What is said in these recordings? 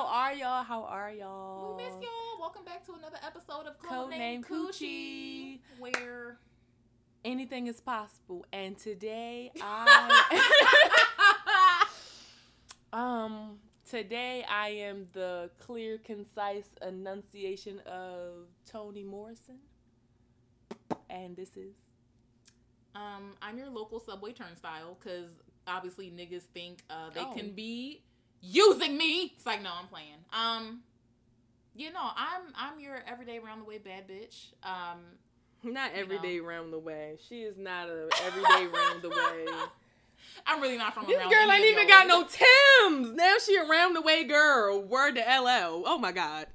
How are y'all? How are y'all? We miss y'all. Welcome back to another episode of Code Name Coochie. where Anything is possible. And today I um today I am the clear, concise enunciation of Toni Morrison. And this is um I'm your local subway turnstile because obviously niggas think uh, they Oh. can be using me. It's like no, I'm playing. Um, you know, I'm I'm your everyday round the way bad bitch. Um, not every every day day round the way. She is not a everyday round the way. I'm really not from This around. girl ain't even got no. Tims. Now she around the way girl. Word to LL. Oh my god.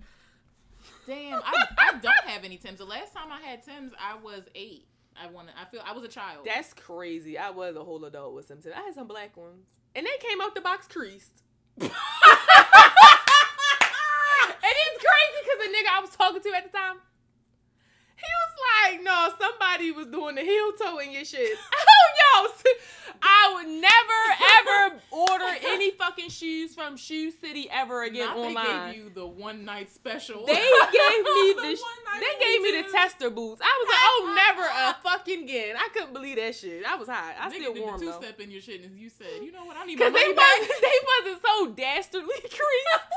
Damn, I, I don't have any Tims. The last time I had Tims, I was eight. I wanted. I feel I was a child. That's crazy. I was a whole adult with some Tims. I had some black ones. And they came out the box creased. and it's crazy because the nigga I was talking to at the time, like, no, somebody was doing the heel toe in your shits. Oh, yo, I would never, ever order any fucking shoes from Shoe City ever again Not online. They gave you the one night special. They gave me the, The they gave me the tester boots. I was like, oh, never a fucking again. I couldn't believe that shit. I was hot. I Nigga still warm the two though. step in your shit, and you said, you know what? I need my Cause they wasn't, they wasn't so dastardly creased.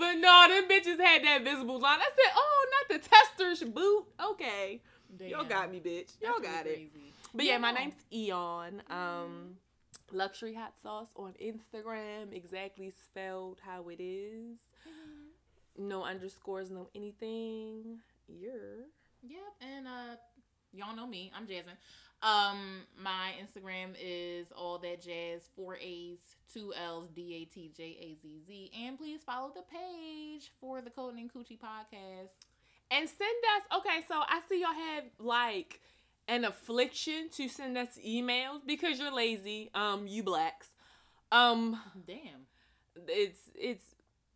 But no, them bitches had that visible line. I said, oh, not the tester's boot. Okay, y'all got me, bitch. Y'all That's got really it. crazy. But yeah, my name's Eon. Um, luxury hot sauce on Instagram, exactly spelled how it is. No underscores, no anything. You're Yep, and uh, y'all know me. I'm Jasmine. Um, my Instagram is all that jazz. Four A's, two L's, D A T J A Z Z, and follow the page for the Code and Coochie podcast. and send us. Okay, so I see y'all have like an affliction to send us emails because you're lazy. Um, you blacks. Um, Damn. it's it's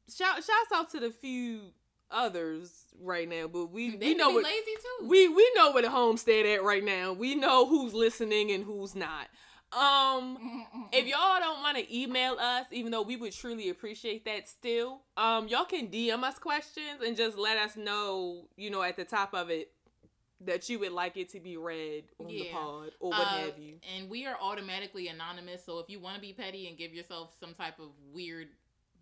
shout shouts out to the few others right now, but we They we know what lazy too. we we know where the homestead at right now. We know who's listening and who's not. Um, if y'all don't want to email us, even though we would truly appreciate that still, um, y'all can DM us questions and just let us know, you know, at the top of it that you would like it to be read on the pod or what Uh, have you. And we are automatically anonymous, so if you want to be petty and give yourself some type of weird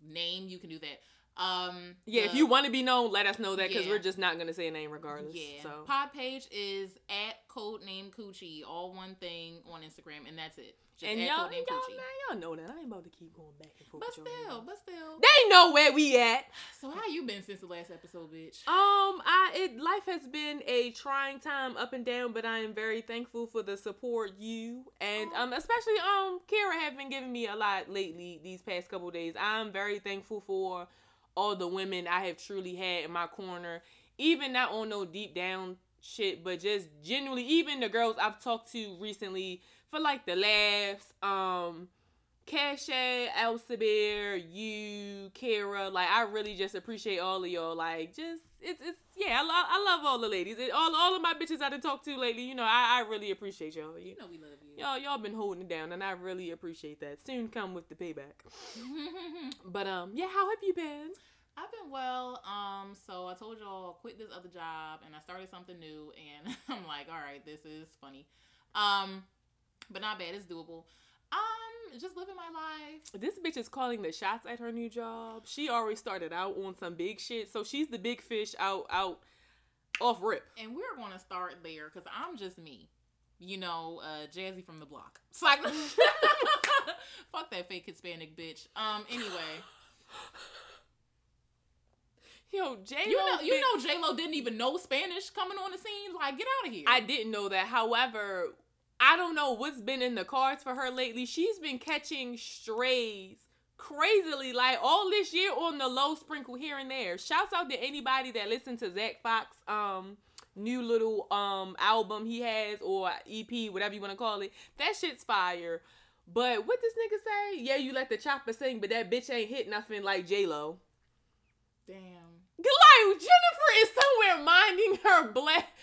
name, you can do that. Um, Yeah, if you want to be known, let us know that because Yeah. we're just not gonna say a name regardless. Yeah. So Pod page is at code name Coochie, all one thing on Instagram, and that's it. Just and y'all, y'all, y'all know that I ain't about to keep going back and forth. But still, but still. they know where we at. So how you been since the last episode, bitch? Um, I it life has been a trying time up and down, but I am very thankful for the support you and Aw. um especially um Kara have been giving me a lot lately these past couple days. I'm very thankful for all the women I have truly had in my corner, even not on no deep down shit, but just genuinely even the girls I've talked to recently for like the laughs, um Cache, Elsevier, you, Kara, like I really just appreciate all of y'all. Like, just it's it's yeah, I love I love all the ladies. It, all all of my bitches I done talked to lately. You know, I, I really appreciate y'all. You, You know we love you. y'all y'all been holding it down, and I really appreciate that. Soon come with the payback. But um, yeah, how have you been? I've been well. Um, so I told y'all I quit this other job and I started something new, and I'm like, all right, this is funny. Um, but not bad. It's doable. Um, just living my life. This bitch is calling the shots at her new job. She already started out on some big shit, so she's the big fish out out off rip. and we're gonna start there because I'm just me. You know, uh, Jazzy from the block. It's like, fuck that fake Hispanic bitch. Um, anyway, Yo, J you know, you know, J Lo didn't even know Spanish coming on the scene. Like, get out of here. I didn't know that. However, I don't know what's been in the cards for her lately. She's been catching strays crazily, like all this year on the low sprinkle here and there. Shouts out to anybody that listened to Zach Fox um new little um album he has or EP, whatever you want to call it. That shit's fire. But what this nigga say? Yeah, you let the chopper sing, but that bitch ain't hit nothing like J Lo. Damn. Like Jennifer is somewhere minding her black,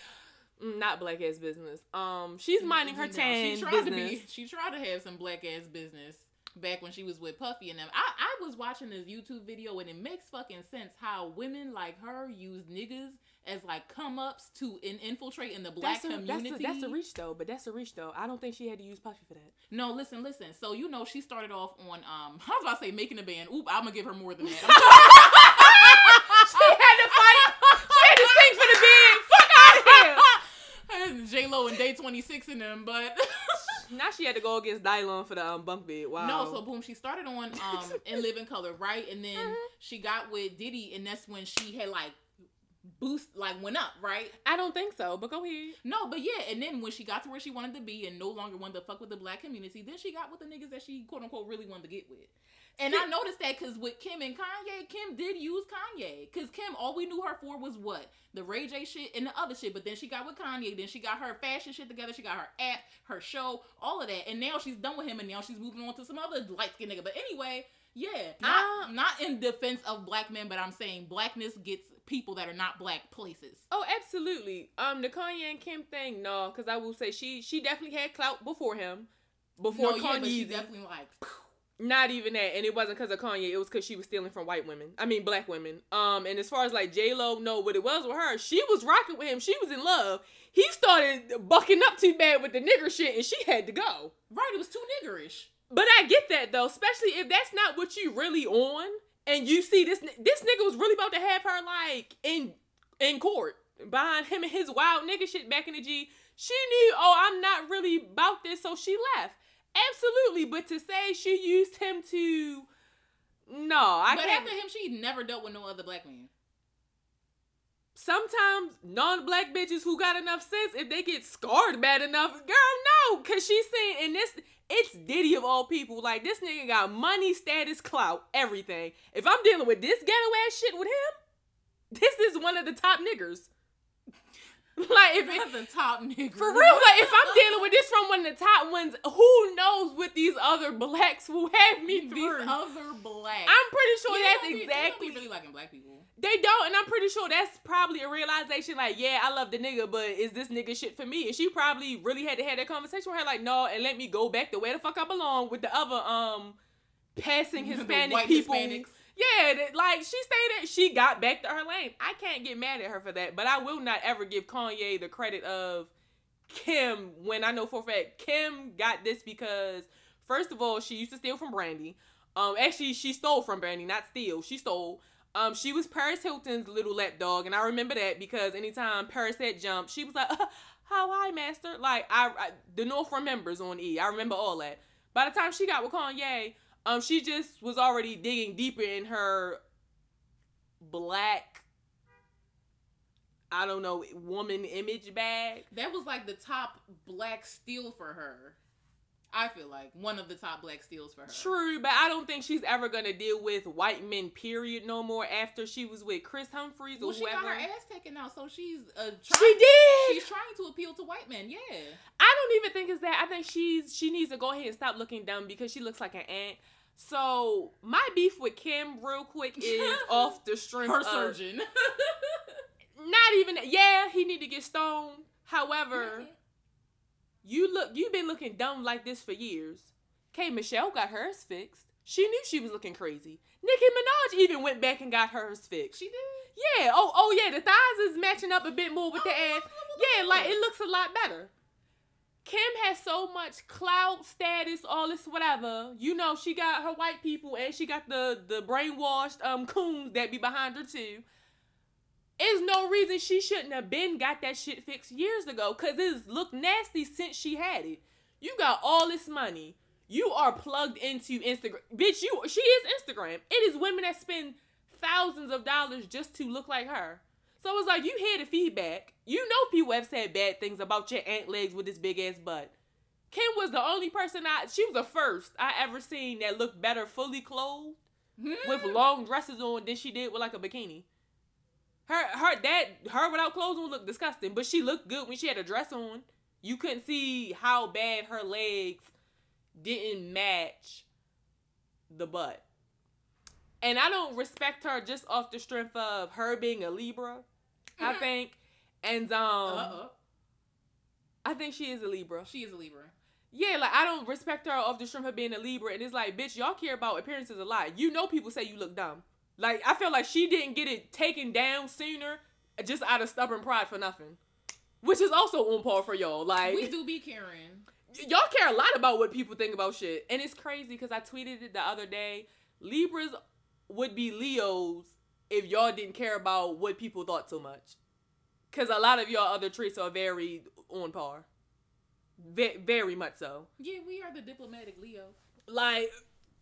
not black ass business. Um, she's minding her tan She tried business. to be. She tried to have some black ass business. back when she was with Puffy and them. I, I was watching this YouTube video and it makes fucking sense how women like her use niggas as like come ups to in, infiltrate in the black that's a, community. That's a, that's a reach though, but that's a reach though. I don't think she had to use Puffy for that. No, listen, listen. So you know she started off on um I was about to say making a band. Oop, I'm gonna give her more than that. she had to fight. She had to sing for the band. Fuck out of here. J Lo and Day 26 in them, but now she had to go against Dylon for the um, bunk bed. Wow. No, so boom, she started on um In Living Color, right? And then Mhm. she got with Diddy, and that's when she had like boost like went up, right? I don't think so, but go ahead. No, but yeah, and then when she got to where she wanted to be and no longer wanted to fuck with the black community, then she got with the niggas that she quote unquote really wanted to get with. And I noticed that because with Kim and Kanye, Kim did use Kanye. Because Kim, all we knew her for was what? The Ray J shit and the other shit. But then she got with Kanye. Then she got her fashion shit together. She got her app, her show, all of that. And now she's done with him. And now she's moving on to some other light skinned nigga. But anyway, yeah. Not, Uh, not in defense of black men, but I'm saying blackness gets people that are not black places. Oh, absolutely. Um, the Kanye and Kim thing, no, because I will say she she definitely had clout before him, before no, yeah, Kanye. definitely like. Not even that, and it wasn't because of Kanye. It was because she was stealing from white women. I mean, black women. Um, and as far as like J Lo, no, what it was with her, she was rocking with him. She was in love. He started bucking up too bad with the nigger shit, and she had to go. Right, it was too niggerish. But I get that though, especially if that's not what you really on, and you see this this nigga was really about to have her like in in court behind him and his wild nigga shit back in the G. She knew, oh, I'm not really about this, so she left. Absolutely, but to say she used him to, no, I but can't. after him, she never dealt with no other black man. Sometimes non-black bitches who got enough sense, if they get scarred bad enough, girl, no, cause she's saying, and this, it's Diddy of all people. Like this nigga got money, status, clout, everything. If I'm dealing with this ghetto ass shit with him, this is one of the top niggers. like if it, Not the top nigga. for real, like if I'm dealing with this from one of the top ones, who knows what these other blacks will have me these through? other black. I'm pretty sure Yeah, that's be- exactly They really liking black people. they don't, and I'm pretty sure that's probably a realization. Like, yeah, I love the nigga, but is this nigga shit for me? And she probably really had to have that conversation with her, like, no, and let me go back to where the fuck I belong with the other um passing Hispanic people. Hispanics. Yeah, like she stated, she got back to her lane. I can't get mad at her for that, but I will not ever give Kanye the credit of Kim when I know for a fact Kim got this because first of all, she used to steal from Brandy. Um, actually, she stole from Brandy, not steal. She stole. Um, she was Paris Hilton's little lap dog, and I remember that because anytime Paris had jumped, she was like, uh, "How master?" Like I, I, the North remembers on E. I remember all that. By the time she got with Kanye, um, she just was already digging deeper in her black, I don't know, woman image bag. That was like the top black steal for her. I feel like one of the top black steals for her. True, but I don't think she's ever gonna deal with white men. Period. No more after she was with Kris Humphries or Well, she whoever. got her ass taken out, so she's uh, trying. she did. She's trying to appeal to white men. Yeah. I don't even think it's that. I think she's she needs to go ahead and stop looking dumb because she looks like an ant. So my beef with Kim, real quick, is off the strength Her of surgeon. not even. Yeah, he need to get stoned. However, you look. You've been looking dumb like this for years. K. Michelle got hers fixed. She knew she was looking crazy. Nicki Minaj even went back and got hers fixed. she did. Yeah. Oh, oh yeah. The thighs is matching up a bit more with the Oh, ass. look, look, Yeah, like it looks a lot better. Kim has so much clout, status, all this whatever. You know, she got her white people and she got the the brainwashed um coons that be behind her too. There's no reason she shouldn't have been got that shit fixed years ago. Cause it's looked nasty since she had it. You got all this money. You are plugged into Instagram. Bitch, you she is Instagram. It is women that spend thousands of dollars just to look like her. So it's like you hear the feedback. You know people have said bad things about your ant legs with this big ass butt. Kim was the only person I she was the first I ever seen that looked better fully clothed hmm? with long dresses on than she did with like a bikini. Her her that her without clothes on looked disgusting, but she looked good when she had a dress on. You couldn't see how bad her legs didn't match the butt. And I don't respect her just off the strength of her being a Libra. I think, and um, Uh-uh. I think she is a Libra. She is a Libra. Yeah, like I don't respect her off the strength of being a Libra, and it's like, bitch, y'all care about appearances a lot. You know, people say you look dumb. Like I feel like she didn't get it taken down sooner, just out of stubborn pride for nothing, which is also on par for y'all. Like we do be caring. y'all care a lot about what people think about shit, and it's crazy because I tweeted it the other day. Libras would be Leos if y'all didn't care about what people thought so much, because a lot of y'all other traits are very on par. Ve- very much so. Yeah, we are the diplomatic Leo. Like,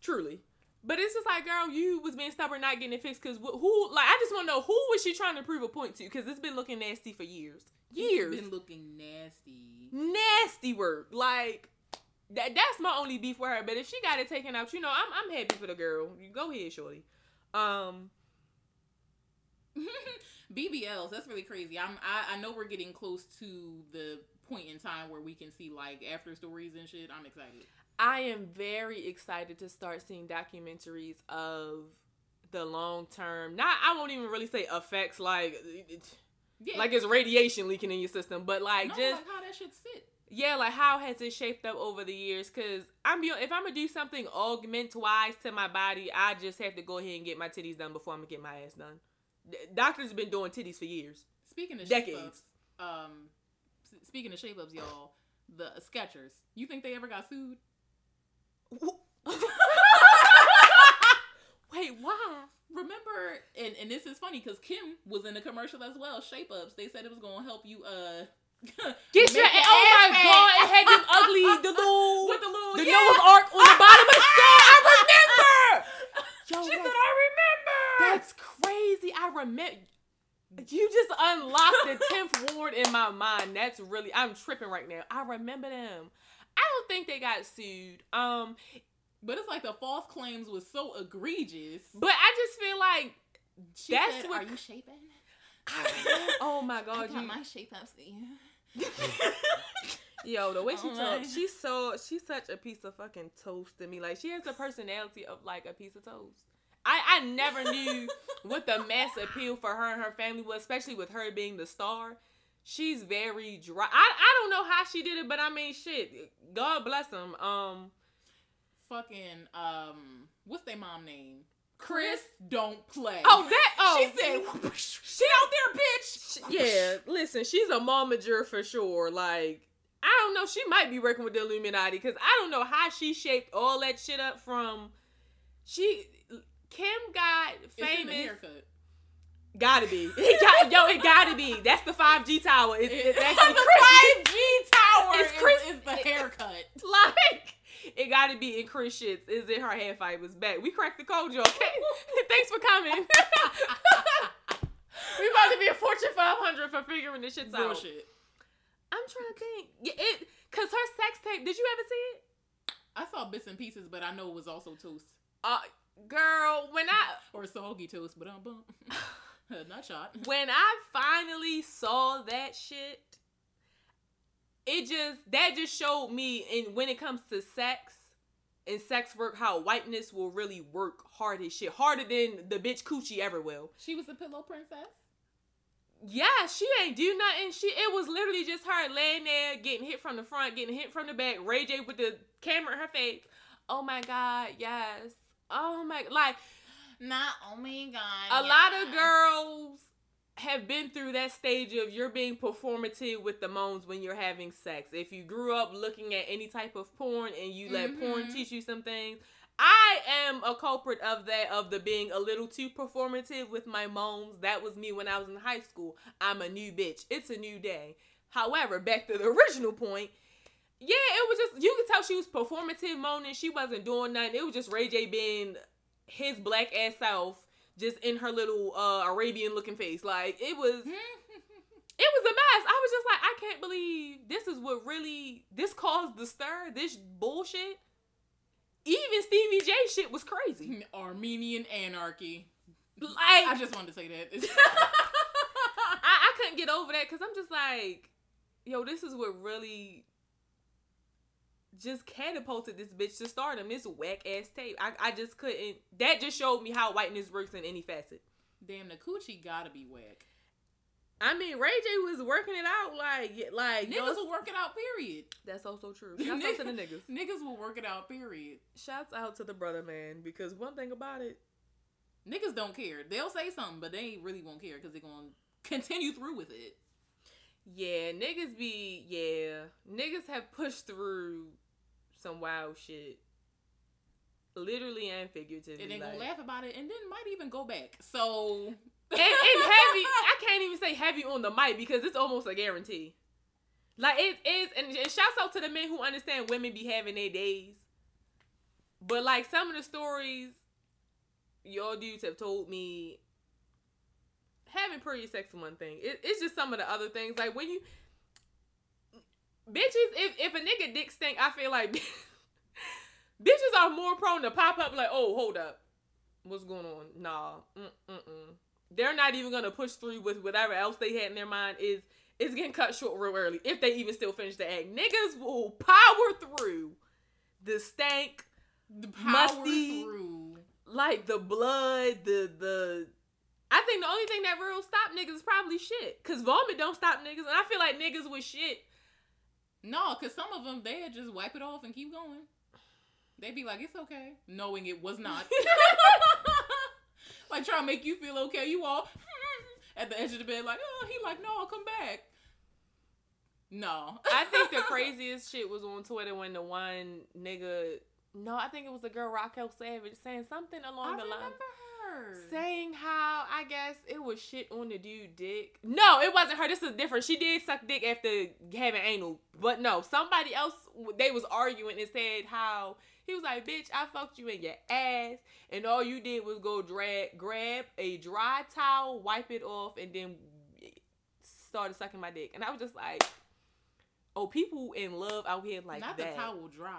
truly. But it's just like, girl, you was being stubborn, not getting it fixed. Cause who, like, I just want to know who was she trying to prove a point to? Cause it's been looking nasty for years, years, It's been looking nasty. nasty work. Like, that that's my only beef with her. But if she got it taken out, you know, I'm I'm happy for the girl. You go ahead, shorty. Um, BBLs, that's really crazy. I'm I, I know we're getting close to the point in time where we can see like after stories and shit. I'm excited. I am very excited to start seeing documentaries of the long term. Not, I won't even really say effects like. Yeah. Like it's radiation leaking in your system, but like no, just like how that should sit. yeah, like how has it shaped up over the years? Cause I'm if I'm gonna do something augment wise to my body, I just have to go ahead and get my titties done before I'm gonna get my ass done. D- Doctors have been doing titties for years. Speaking of Decades. shape ups, um, speaking of shape ups, y'all, the Skechers. You think they ever got sued? Wait, why? Remember, and, and this is funny because Kim was in the commercial as well. Shape ups. They said it was gonna help you. Uh, Get your oh my ass god! It had them ugly the little with the little the yeah. Noah's Ark on the bottom of the. I remember. Yo, She said, "I remember." That's crazy. I remember. You just unlocked the tenth ward in my mind. That's really. I'm tripping right now. I remember them. I don't think they got sued. Um, But it's like the false claims was so egregious. but I just feel like. She That's said, what- Are you shaping? oh my I god, got you. my shape ups to you. Yo, the way she Oh talks, she's so she's such a piece of fucking toast to me. Like she has the personality of like a piece of toast. I I never knew what the mass appeal for her and her family was, especially with her being the star. She's very dry. I I don't know how she did it, but I mean, shit. God bless them. Um, Fucking um, what's their mom name? Kris, don't play. oh that oh she said, "She out there, bitch." yeah. Listen, she's a momager for sure. Like. I don't know. She might be working with the Illuminati because I don't know how she shaped all that shit up from. She Kim got It's in the famous. Gotta be. It got, yo, it gotta be. That's the five G tower. It's, it's actually the Kris. five G tower. It's Kris- Is, the haircut. Like it gotta be in Kris shits. Is in her hair fibers back. We cracked the code, y'all. Okay. Thanks for coming. we about to be a Fortune 500 for figuring this shit out. Bullshit. I'm trying to think. Yeah, it cause her sex tape. Did you ever see it? I saw bits and pieces, but I know it was also toast Uh, girl, when I or soggy toast. But um, bum. not shot. when I finally saw that shit, it just that just showed me in when it comes to sex and sex work how whiteness will really work hard as shit. Harder than the bitch coochie ever will. She was the pillow princess. Yeah, she ain't do nothing. She it was literally just her laying there, getting hit from the front, getting hit from the back, Ray J with the camera in her face. Oh my god, yes. Oh my like Not oh god. a lot of girls have been through that stage of you're being performative with the moans when you're having sex. If you grew up looking at any type of porn and you let porn Mhm. teach you some things, I am a culprit of that of the being a little too performative with my moans. That was me when I was in high school. I'm a new bitch. It's a new day. However, back to the original point, yeah, it was just you could tell she was performative moaning. She wasn't doing nothing. It was just Ray J being his black ass self, just in her little uh Arabian looking face. Like it was, it was a mess. I was just like, I can't believe this is what really this caused the stir. This bullshit. Even Stevie J shit was crazy. Armenian anarchy. Like I just wanted to say that. I, I couldn't get over that because I'm just like, yo, this is what really just catapulted this bitch to stardom. This whack ass tape. I, I just couldn't. That just showed me how whiteness works in any facet. Damn, the coochie gotta be whack. I mean, Ray J was working it out like, like Niggas will work it out. Period. That's also true. Shouts out to the niggas. Niggas will work it out. Period. Shouts out to the brother man because one thing about it, Niggas don't care. They'll say something, but they really won't care because they're gonna continue through with it. yeah, niggas be yeah, niggas have pushed through some wild shit, literally and figuratively. And they're gonna laugh about it, and then might even go back. So and, and heavy. I can't even say heavy on the mic because it's almost a guarantee. Like it is, and, and shouts out to the men who understand women be having their days. But like some of the stories y'all dudes have told me, having period sex is one thing. It, it's just some of the other things. Like when you bitches, if if a nigga dick stink, I feel like bitches are more prone to pop up like, oh, hold up, what's going on? Nah, mm mm mm. They're not even gonna push through with whatever else they had in their mind. Is is getting cut short real early if they even still finish the act. Niggas will power through the stank, the power Musty. through. like the blood, the the. I think the only thing that real stop niggas is probably shit. Cause vomit don't stop niggas, and I feel like niggas with shit. No, because some of them they just wipe it off and keep going. They'd be like, it's okay, knowing it was not. like trying to make you feel okay. You all at the edge of the bed, like, oh, he like, no, I'll come back. No, I think the craziest shit was on Twitter when the one nigga. No, I think it was the girl Raquel Savage saying something I along the remember line. her. saying how I guess it was shit on the dude dick. No, it wasn't her. This is different. She did suck dick after having anal, but no, somebody else. They was arguing and said how he was like, "Bitch, I fucked you in your ass, and all you did was go drag, grab a dry towel, wipe it off, and then started sucking my dick." And I was just like, "Oh, people in love out here like not that." the towel dry.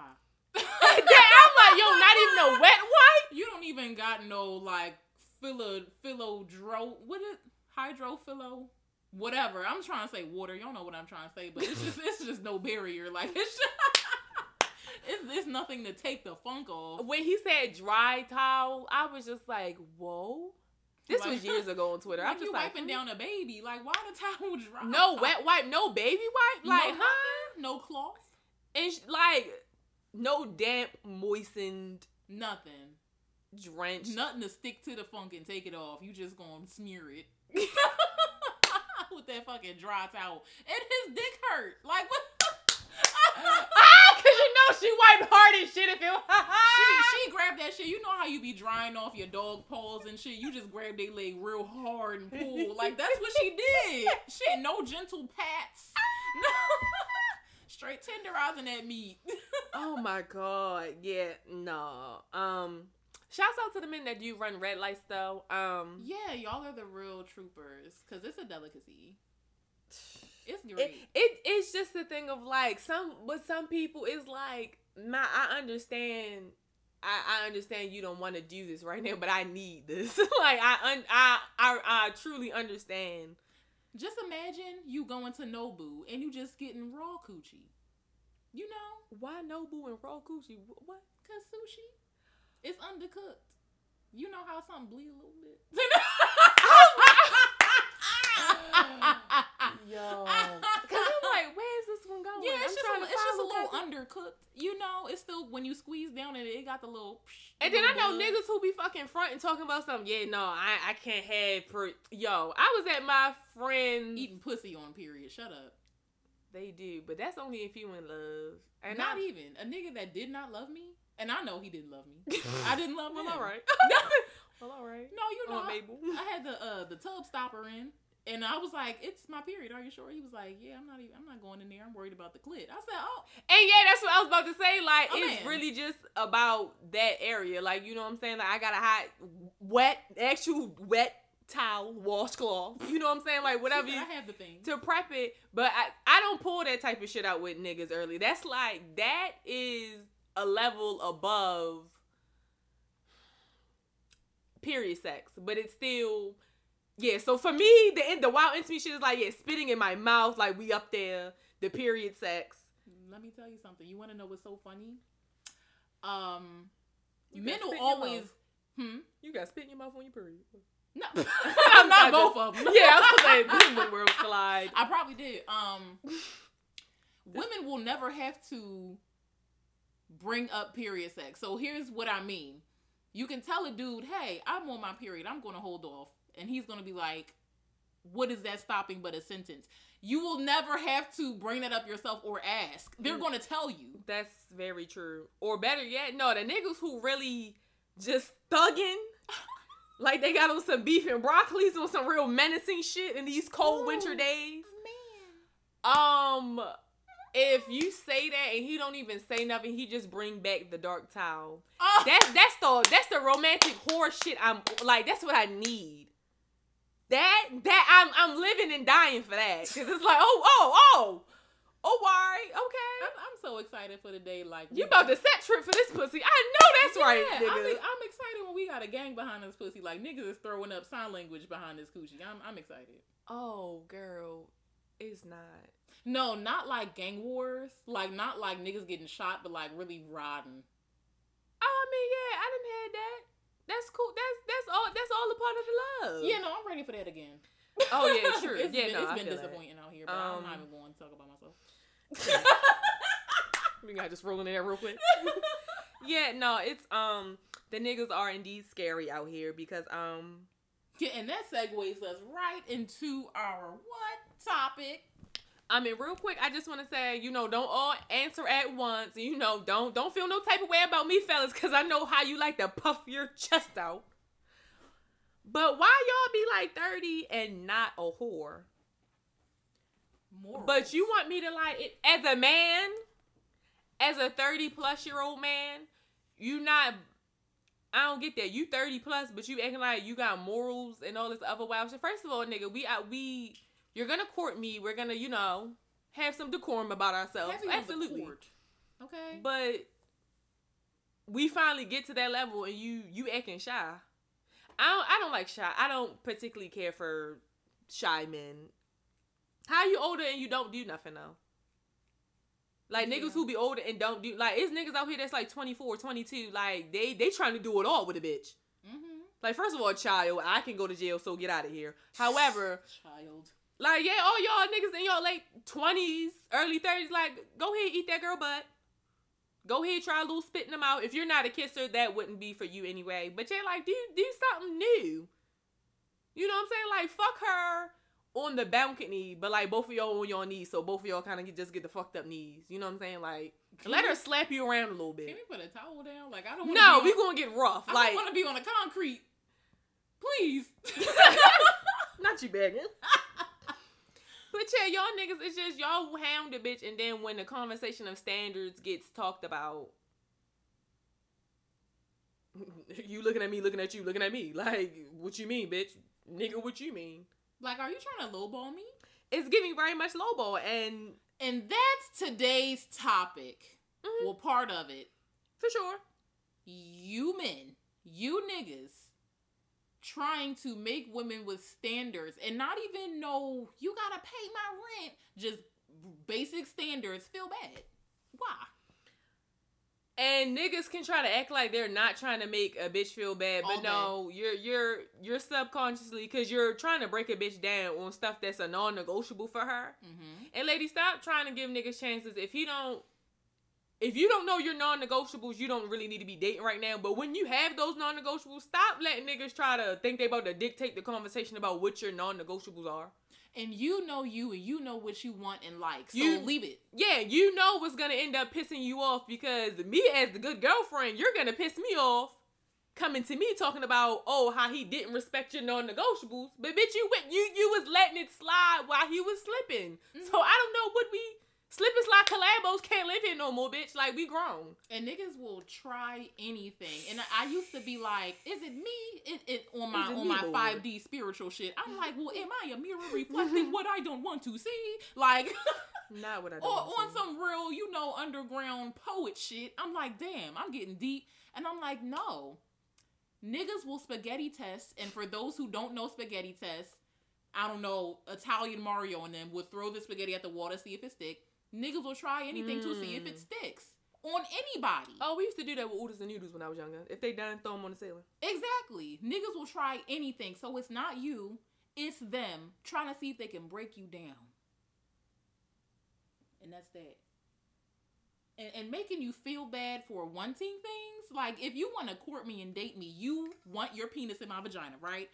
I'm like, yo, not even a wet wipe. You don't even got no like philo philodro what is hydrophilo whatever. I'm trying to say water. Don't know what I'm trying to say, but it's just it's just no barrier. Like it's just, it's it's nothing to take the funk off. when he said dry towel, I was just like, whoa. This Like- was years ago on Twitter. I'm just like, wiping hmm. down a baby. Like why the towel dry? no wet wipe, no baby wipe, like, no, huh? no cloth, And sh- like, no damp, moistened, nothing, drenched. nothing to stick to the funk and take it off. You just gonna smear it. With that fucking dry towel, and his dick hurt. Like what? ah, cause you know she wiped hard and shit if it. she, she grabbed that shit. You know how you be drying off your dog paws and shit. You just grab their leg real hard and pull. Like that's what she did. Shit, no gentle pats. No. Straight tenderizing that meat. oh my god, yeah, no. Um, shouts out to the men that do run red lights though. Um, yeah, y'all are the real troopers because it's a delicacy. It's it, great. it it's just the thing of like some with some people it's like my I understand I, I understand you don't want to do this right now but I need this like I, un, I I I truly understand Just imagine you going to Nobu and you just getting raw coochie. You know, why Nobu and raw coochie what cause sushi, it's undercooked. You know how something bleed a little bit. yo because I'm like where is this one going Yeah, I'm it's just, a, to it's just a little undercooked. You know, it's still when you squeeze down in it, it got the little. psh, and then I know blood. niggas who be fucking front and talking about something. Yeah, no, I I can't have per. Yo, I was at my friend's eating pussy on period. Shut up. They do, but that's only if you in love. And not I, even a nigga that did not love me, and I know he didn't love me. I didn't love well, him. all right. well, all right. No, you know, Oh, I, Mabel. I had the uh the tub stopper in, and I was like, "It's my period. Are you sure?" He was like, "Yeah, I'm not even. I'm not going in there. I'm worried about the clit." I said, "Oh, And yeah, that's what I was about to say. Like, Oh, it's man. really just about that area. Like, you know what I'm saying? Like, I got a hot, wet, actual wet towel, washcloth. You know what I'm saying? Like, whatever you I have the thing." to prep it. But I, I don't pull that type of shit out with niggas early. That's like that is a level above period sex, but it's still yeah. So for me, the the wild intimate shit is like yeah, spitting in my mouth, like we up there. The period sex. Let me tell you something. You want to know what's so funny? Um, You men will spit in your always. Hmm. You got spit in your mouth on your period. No, I'm not both of them. Yeah, I was gonna say when worlds collide. I probably did. Um, women will never have to bring up period sex. So here's what I mean. You can tell a dude, "Hey, I'm on my period. I'm going to hold off," and he's going to be like, "What is that stopping but a sentence?" You will never have to bring that up yourself or ask. They're Mm. going to tell you. That's very true. Or better yet, no, the niggas who really just thugging, like they got on some beef and broccolis on some real menacing shit in these cold winter Ooh. days. Man. Um, if you say that and he don't even say nothing, he just bring back the dark towel. Oh, That's that's the that's the romantic horror shit. I'm like that's what I need. That that I'm I'm living and dying for that because it's like oh oh oh oh why okay I'm, I'm so excited for the day. Like you about to set trip for this pussy. I know that's right, nigga. I'm, I'm excited when we got a gang behind this pussy. Like niggas is throwing up sign language behind this coochie. I'm I'm excited. oh girl, it's not. No, not like gang wars. Like not like niggas getting shot, but like really riding. Oh, I mean yeah, I didn't had that. That's cool. That's that's all. That's all a part of the love. Yeah, no, I'm ready for that again. Oh, yeah, sure. it's Yeah, been, no, it's I been disappointing out here, but I'm Um, not even going to talk about myself. We got just rolling in there real quick. yeah, no, it's um the niggas are indeed scary out here because um Yeah, and that segues us right into our what topic? I mean real quick I just want to say you know don't all answer at once you know don't don't feel no type of way about me fellas because I know how you like to puff your chest out. But why y'all be like thirty and not a whore? Morals. But you want me to like it as a man, as a 30 plus year old man, you not I don't get that. You 30 plus, but you acting like you got morals and all this other wild shit. First of all, nigga, we out we you're gonna court me. We're gonna, you know, have some decorum about ourselves. Absolutely. Okay. But we finally get to that level and you you acting shy. I don't I don't like shy. I don't particularly care for shy men. How you older and you don't do nothing though? Like Yeah. niggas who be older and don't do like it's niggas out here that's like 24, 22, like they they trying to do it all with a bitch. mm-hmm. Like first of all, child, I can go to jail, so get out of here. However, child. like yeah, all y'all niggas in your late twenties, early thirties, like go ahead eat that girl butt. Go ahead try a little spitting them out. If you're not a kisser, that wouldn't be for you anyway. But yeah, like do do something new. You know what I'm saying? Like fuck her on the balcony, but like both of y'all on your knees, so both of y'all kind of just get the fucked up knees. You know what I'm saying? Like let her slap you around a little bit. Can we put a towel down? Like I don't. No, we on, gonna get rough. I Like want to be on the concrete. Please. Not you begging. but yeah, y'all niggas, it's just y'all hound a bitch, and then when the conversation of standards gets talked about, you looking at me, looking at you, looking at me. Like, what you mean, bitch? Nigga, what you mean? Like, are you trying to lowball me? It's giving very much lowball, and And that's today's topic. Mhm. Well, part of it. for sure, You men, you niggas, trying to make women with standards and not even know you gotta pay my rent. Just basic standards feel bad. Why? And niggas can try to act like they're not trying to make a bitch feel bad, but All no, you're you're you're subconsciously because you're trying to break a bitch down on stuff that's a non-negotiable for her. Mm-hmm. And ladies, stop trying to give niggas chances. If he don't, if you don't know your non-negotiables, you don't really need to be dating right now. But when you have those non-negotiables, stop letting niggas try to think they about to dictate the conversation about what your non-negotiables are. And you know you and you know what you want and like. So You- leave it. Yeah, you know what's gonna end up pissing you off because me as the good girlfriend, you're gonna piss me off. Coming to me talking about oh how he didn't respect your non-negotiables, but bitch you went you you was letting it slide while he was slipping. So mm-hmm. I don't know what we slip and slide collabos can't live here no more, bitch. Like we grown. And niggas will try anything. And I used to be like, is it me? It, it on my it on my five D spiritual shit. I'm like, well, am I a mirror reflecting what I don't want to see? Like, Not what I or do. on some real, you know, underground poet shit. I'm like, damn, I'm getting deep. And I'm like, no. Niggas will spaghetti test. And for those who don't know spaghetti test, I don't know, Italian Mario and them would throw the spaghetti at the wall to see if it stick. Niggas will try anything to see if it Mm. sticks. on anybody. Oh, we used to do that with oodles and noodles when I was younger. If they done, throw them on the ceiling. Exactly. Niggas will try anything. So it's not you, it's them trying to see if they can break you down. And that's that. And, and making you feel bad for wanting things. Like, if you want to court me and date me, you want your penis in my vagina, right?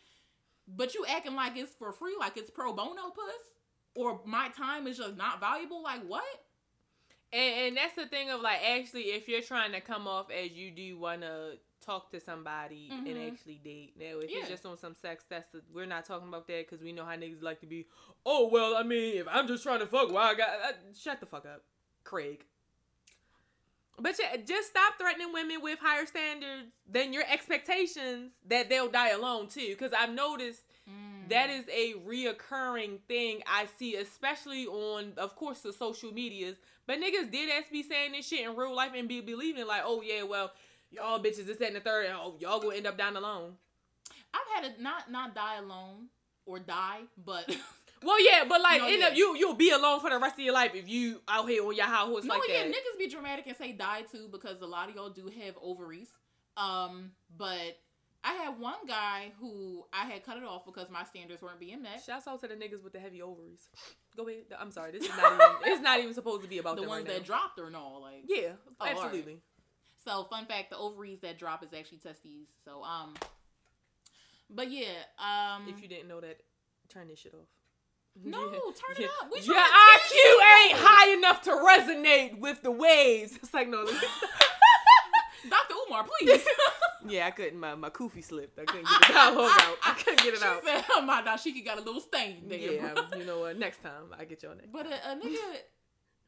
But you acting like it's for free, like it's pro bono puss? Or my time is just not valuable? Like, what? And, and that's the thing of like actually, if you're trying to come off as you do want to talk to somebody and Mhm. actually date. Now, if Yeah. it's just on some sex, that's the, we're not talking about that because we know how niggas like to be. Oh well, I mean, if I'm just trying to fuck, why I got uh, shut the fuck up, Craig. But yeah, just stop threatening women with higher standards than your expectations that they'll die alone too. Because I've noticed. That is a reoccurring thing I see, especially on, of course, the social medias. But niggas did ass be saying this shit in real life and be believing like, oh yeah, well, y'all bitches this that, and the third, and oh y'all gonna end up down alone. I've had to not not die alone or die, but Well, yeah, but like No, end yeah. up you you'll be alone for the rest of your life if you out here on your high horse no, like yeah, that. niggas be dramatic and say die too because a lot of y'all do have ovaries. Um, but I had one guy who I had cut it off because my standards weren't being met. Shouts out to the niggas with the heavy ovaries. Go ahead. I'm sorry. This is not even. it's not even supposed to be about the ones right that now. dropped or no, like Yeah, Oh, absolutely. So fun fact, the ovaries that drop is actually testes. So um, but yeah, um, If you didn't know that, turn this shit off. no, Yeah. turn it Yeah. up. We Your IQ ain't high enough to resonate with the waves. It's like no. Dr. Umar, please. yeah, I couldn't. My my kufi slipped. I couldn't get the dialogue out. I couldn't get it she out. said, oh, my dashiki got a little stain there. Yeah, you know what? Next time I get your name. But a, a nigga,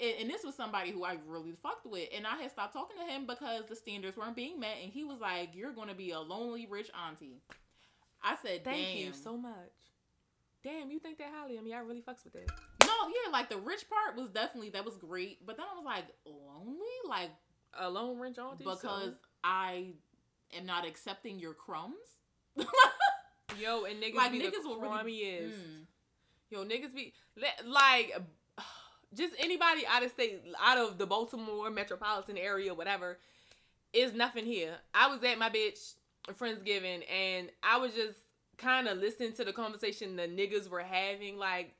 and, and this was somebody who I really fucked with, and I had stopped talking to him because the standards weren't being met, and he was like, "You're gonna be a lonely rich auntie." I said, Thank "Damn." you so much. Damn, you think that highly of me? I really fucks with that. No, yeah, like the rich part was definitely that was great, but then I was like, lonely, like A lone rich auntie. so- because I am not accepting your crumbs. yo and niggas like be niggas the will really. crummiest. Mm. Yo, niggas be like just anybody out of state, out of the Baltimore metropolitan area, whatever, is nothing here. I was at my bitch Friendsgiving and I was just kind of listening to the conversation the niggas were having. Like,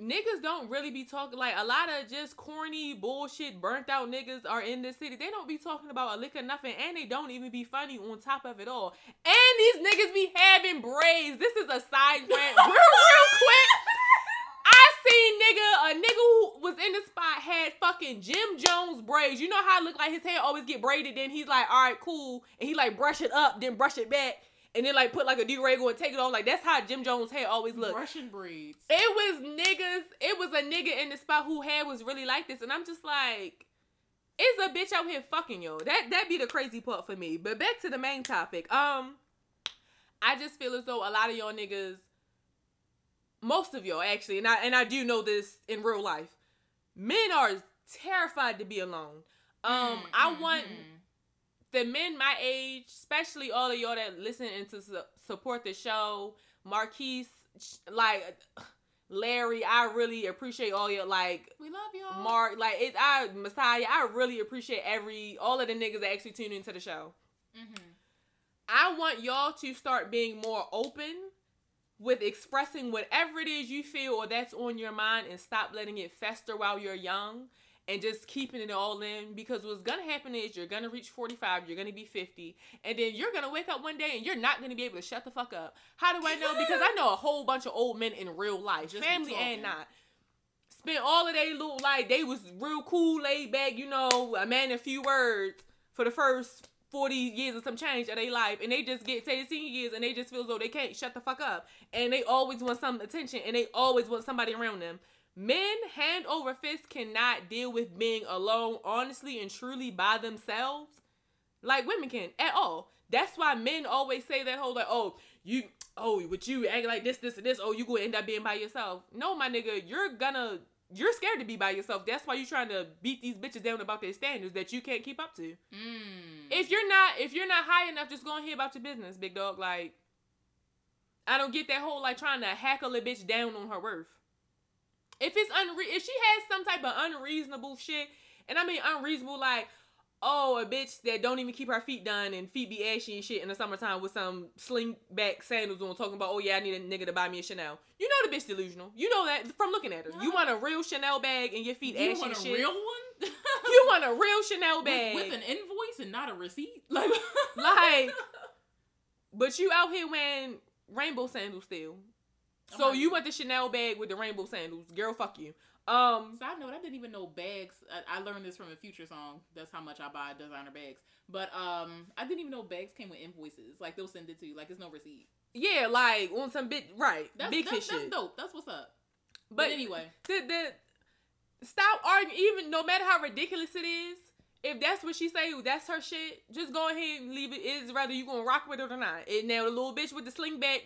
niggas don't really be talking, like, a lot of just corny bullshit, burnt out niggas are in this city. They don't be talking about a lick of nothing and they don't even be funny on top of it all. And these niggas be having braids. This is a side rant, real, real quick. I seen nigga, a nigga who was in the spot had fucking Jim Jones braids. You know how it look like his hair always get braided, then he's like, all right, cool. And he like brush it up, then brush it back, and then like put like a do-rag and take it off. Like that's how Jim Jones hair always look. Russian breeds. It was niggas, it was a nigga in the spot who hair was really like this. And I'm just like, it's a bitch out here fucking yo. That that be the crazy part for me. But back to the main topic. Um, I just feel as though a lot of y'all niggas, most of y'all actually, and I and I do know this in real life, men are terrified to be alone. Um, Mm, I want mm. The men my age, especially all of y'all that listen and to su- support the show, Marquise, like Larry, I really appreciate all your like We love y'all. Mark, like it. I Messiah, I really appreciate every all of the niggas that actually tune into the show. Mhm. I want y'all to start being more open with expressing whatever it is you feel or that's on your mind and stop letting it fester while you're young and just keeping it all in because what's gonna happen is you're gonna reach 45 you're gonna be 50 and then you're gonna wake up one day and you're not gonna be able to shut the fuck up. How do i know? Because i know a whole bunch of old men in real life Just family and not. Spent all of they little like they was real cool laid back you know a man a few words for the first 40 years or some change of their life and they just get to their senior years and they just feel as though they can't shut the fuck up. And they always want some attention and they always want somebody around them men hand over fist cannot deal with being alone honestly and truly by themselves like women can at all that's why men always say that whole like oh you oh with you act like this this and this oh you gonna end up being by yourself no my nigga you're gonna you're scared to be by yourself that's why you're trying to beat these bitches down about their standards that you can't keep up to Mm. if you're not if you're not high enough, just go and hear about your business, big dog. Like, I don't get that whole like trying to hackle a bitch down on her worth. If it's unre if she has some type of unreasonable shit And I mean unreasonable like oh, a bitch that don't even keep her feet done and feet be ashy and shit in the summertime with some sling back sandals on talking about, oh yeah, I need a nigga to buy me a Chanel. You know the bitch delusional. You know that from looking at her. You want a real Chanel bag and your feet ashy. you ashy want a real one? you want a real Chanel bag. with, with an invoice and not a receipt? Like, like, but you out here wearing rainbow sandals still. So you want the Chanel bag with the rainbow sandals. Girl, fuck you. Um, Side note, I didn't even know bags. I, I learned this from a future song. That's how much I buy designer bags. But um, I didn't even know bags came with invoices. Like they'll send it to you. Like it's no receipt. yeah, like on some bit right, That's big that's, that's dope. That's what's up. But, But anyway, the the stop arguing. Even no matter how ridiculous it is, if that's what she say, that's her shit. Just go ahead and leave it. Is whether you gonna rock with it or not. And now the little bitch with the sling back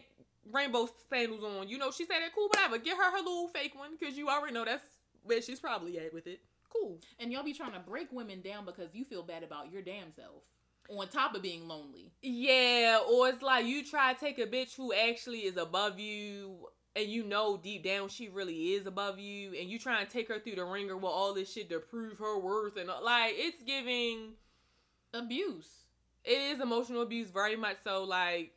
rainbow sandals on. You know she said that cool, whatever. Get her her little fake one because you already know that's where she's probably at with it. Cool. and y'all be trying to break women down because you feel bad about your damn self. On top of being lonely. Yeah, or it's like you try to take a bitch who actually is above you and you know deep down she really is above you and you try and take her through the ringer with all this shit to prove her worth and uh, like it's giving Abuse. it is emotional abuse very much so like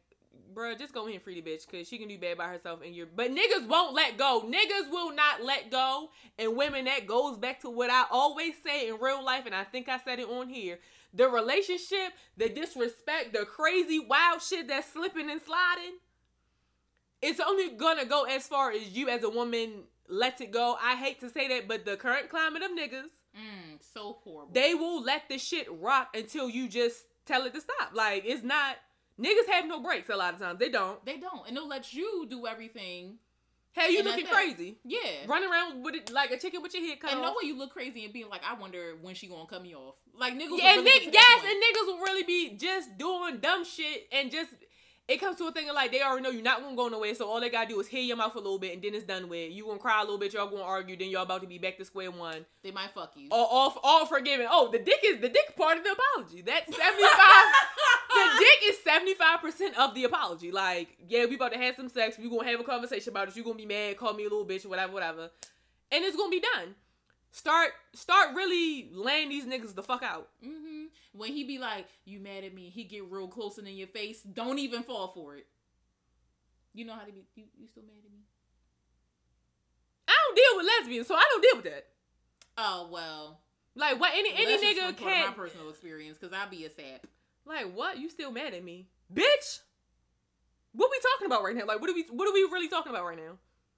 bruh, just go ahead and free the bitch because she can do bad by herself and you're but niggas won't let go niggas will not let go and women that goes back to what i always say in real life and i think i said it on here the relationship the disrespect the crazy wild shit that's slipping and sliding it's only gonna go as far as you as a woman lets it go i hate to say that but the current climate of niggas Mm, so horrible. they will let the shit rock until you just tell it to stop. Like it's not niggas have no breaks a lot of times. They don't. they don't, and they'll let you do everything. Hey, you And looking crazy. Yeah. Running around with it like a chicken with your head cut And no off. way you look crazy and being like, I wonder when she gonna cut me off. Like niggas. yeah, and really yes, and niggas will really be just doing dumb shit and just it comes to a thing of like they already know you're not gonna go nowhere, so all they gotta do is hear your mouth a little bit and then it's done with. You gonna cry a little bit, y'all gonna argue, then y'all about to be back to square one. They might fuck you. All all, all forgiven. Oh, the dick is the dick part of the apology. That's seventy five. the dick is seventy five percent of the apology. Like, yeah, we about to have some sex. We gonna have a conversation about it. You gonna be mad, call me a little bitch, whatever, whatever, and it's gonna be done. Start start really laying these niggas the fuck out. hmm When he be like, "You mad at me?" He get real close and in your face. Don't even fall for it. You know how to be. You, you still mad at me? I don't deal with lesbians, so I don't deal with that. Oh well. Like what any any nigga from part of can't my personal experience because I be a sap. like what? You still mad at me, bitch? What we talking about right now? Like what are we what are we really talking about right now?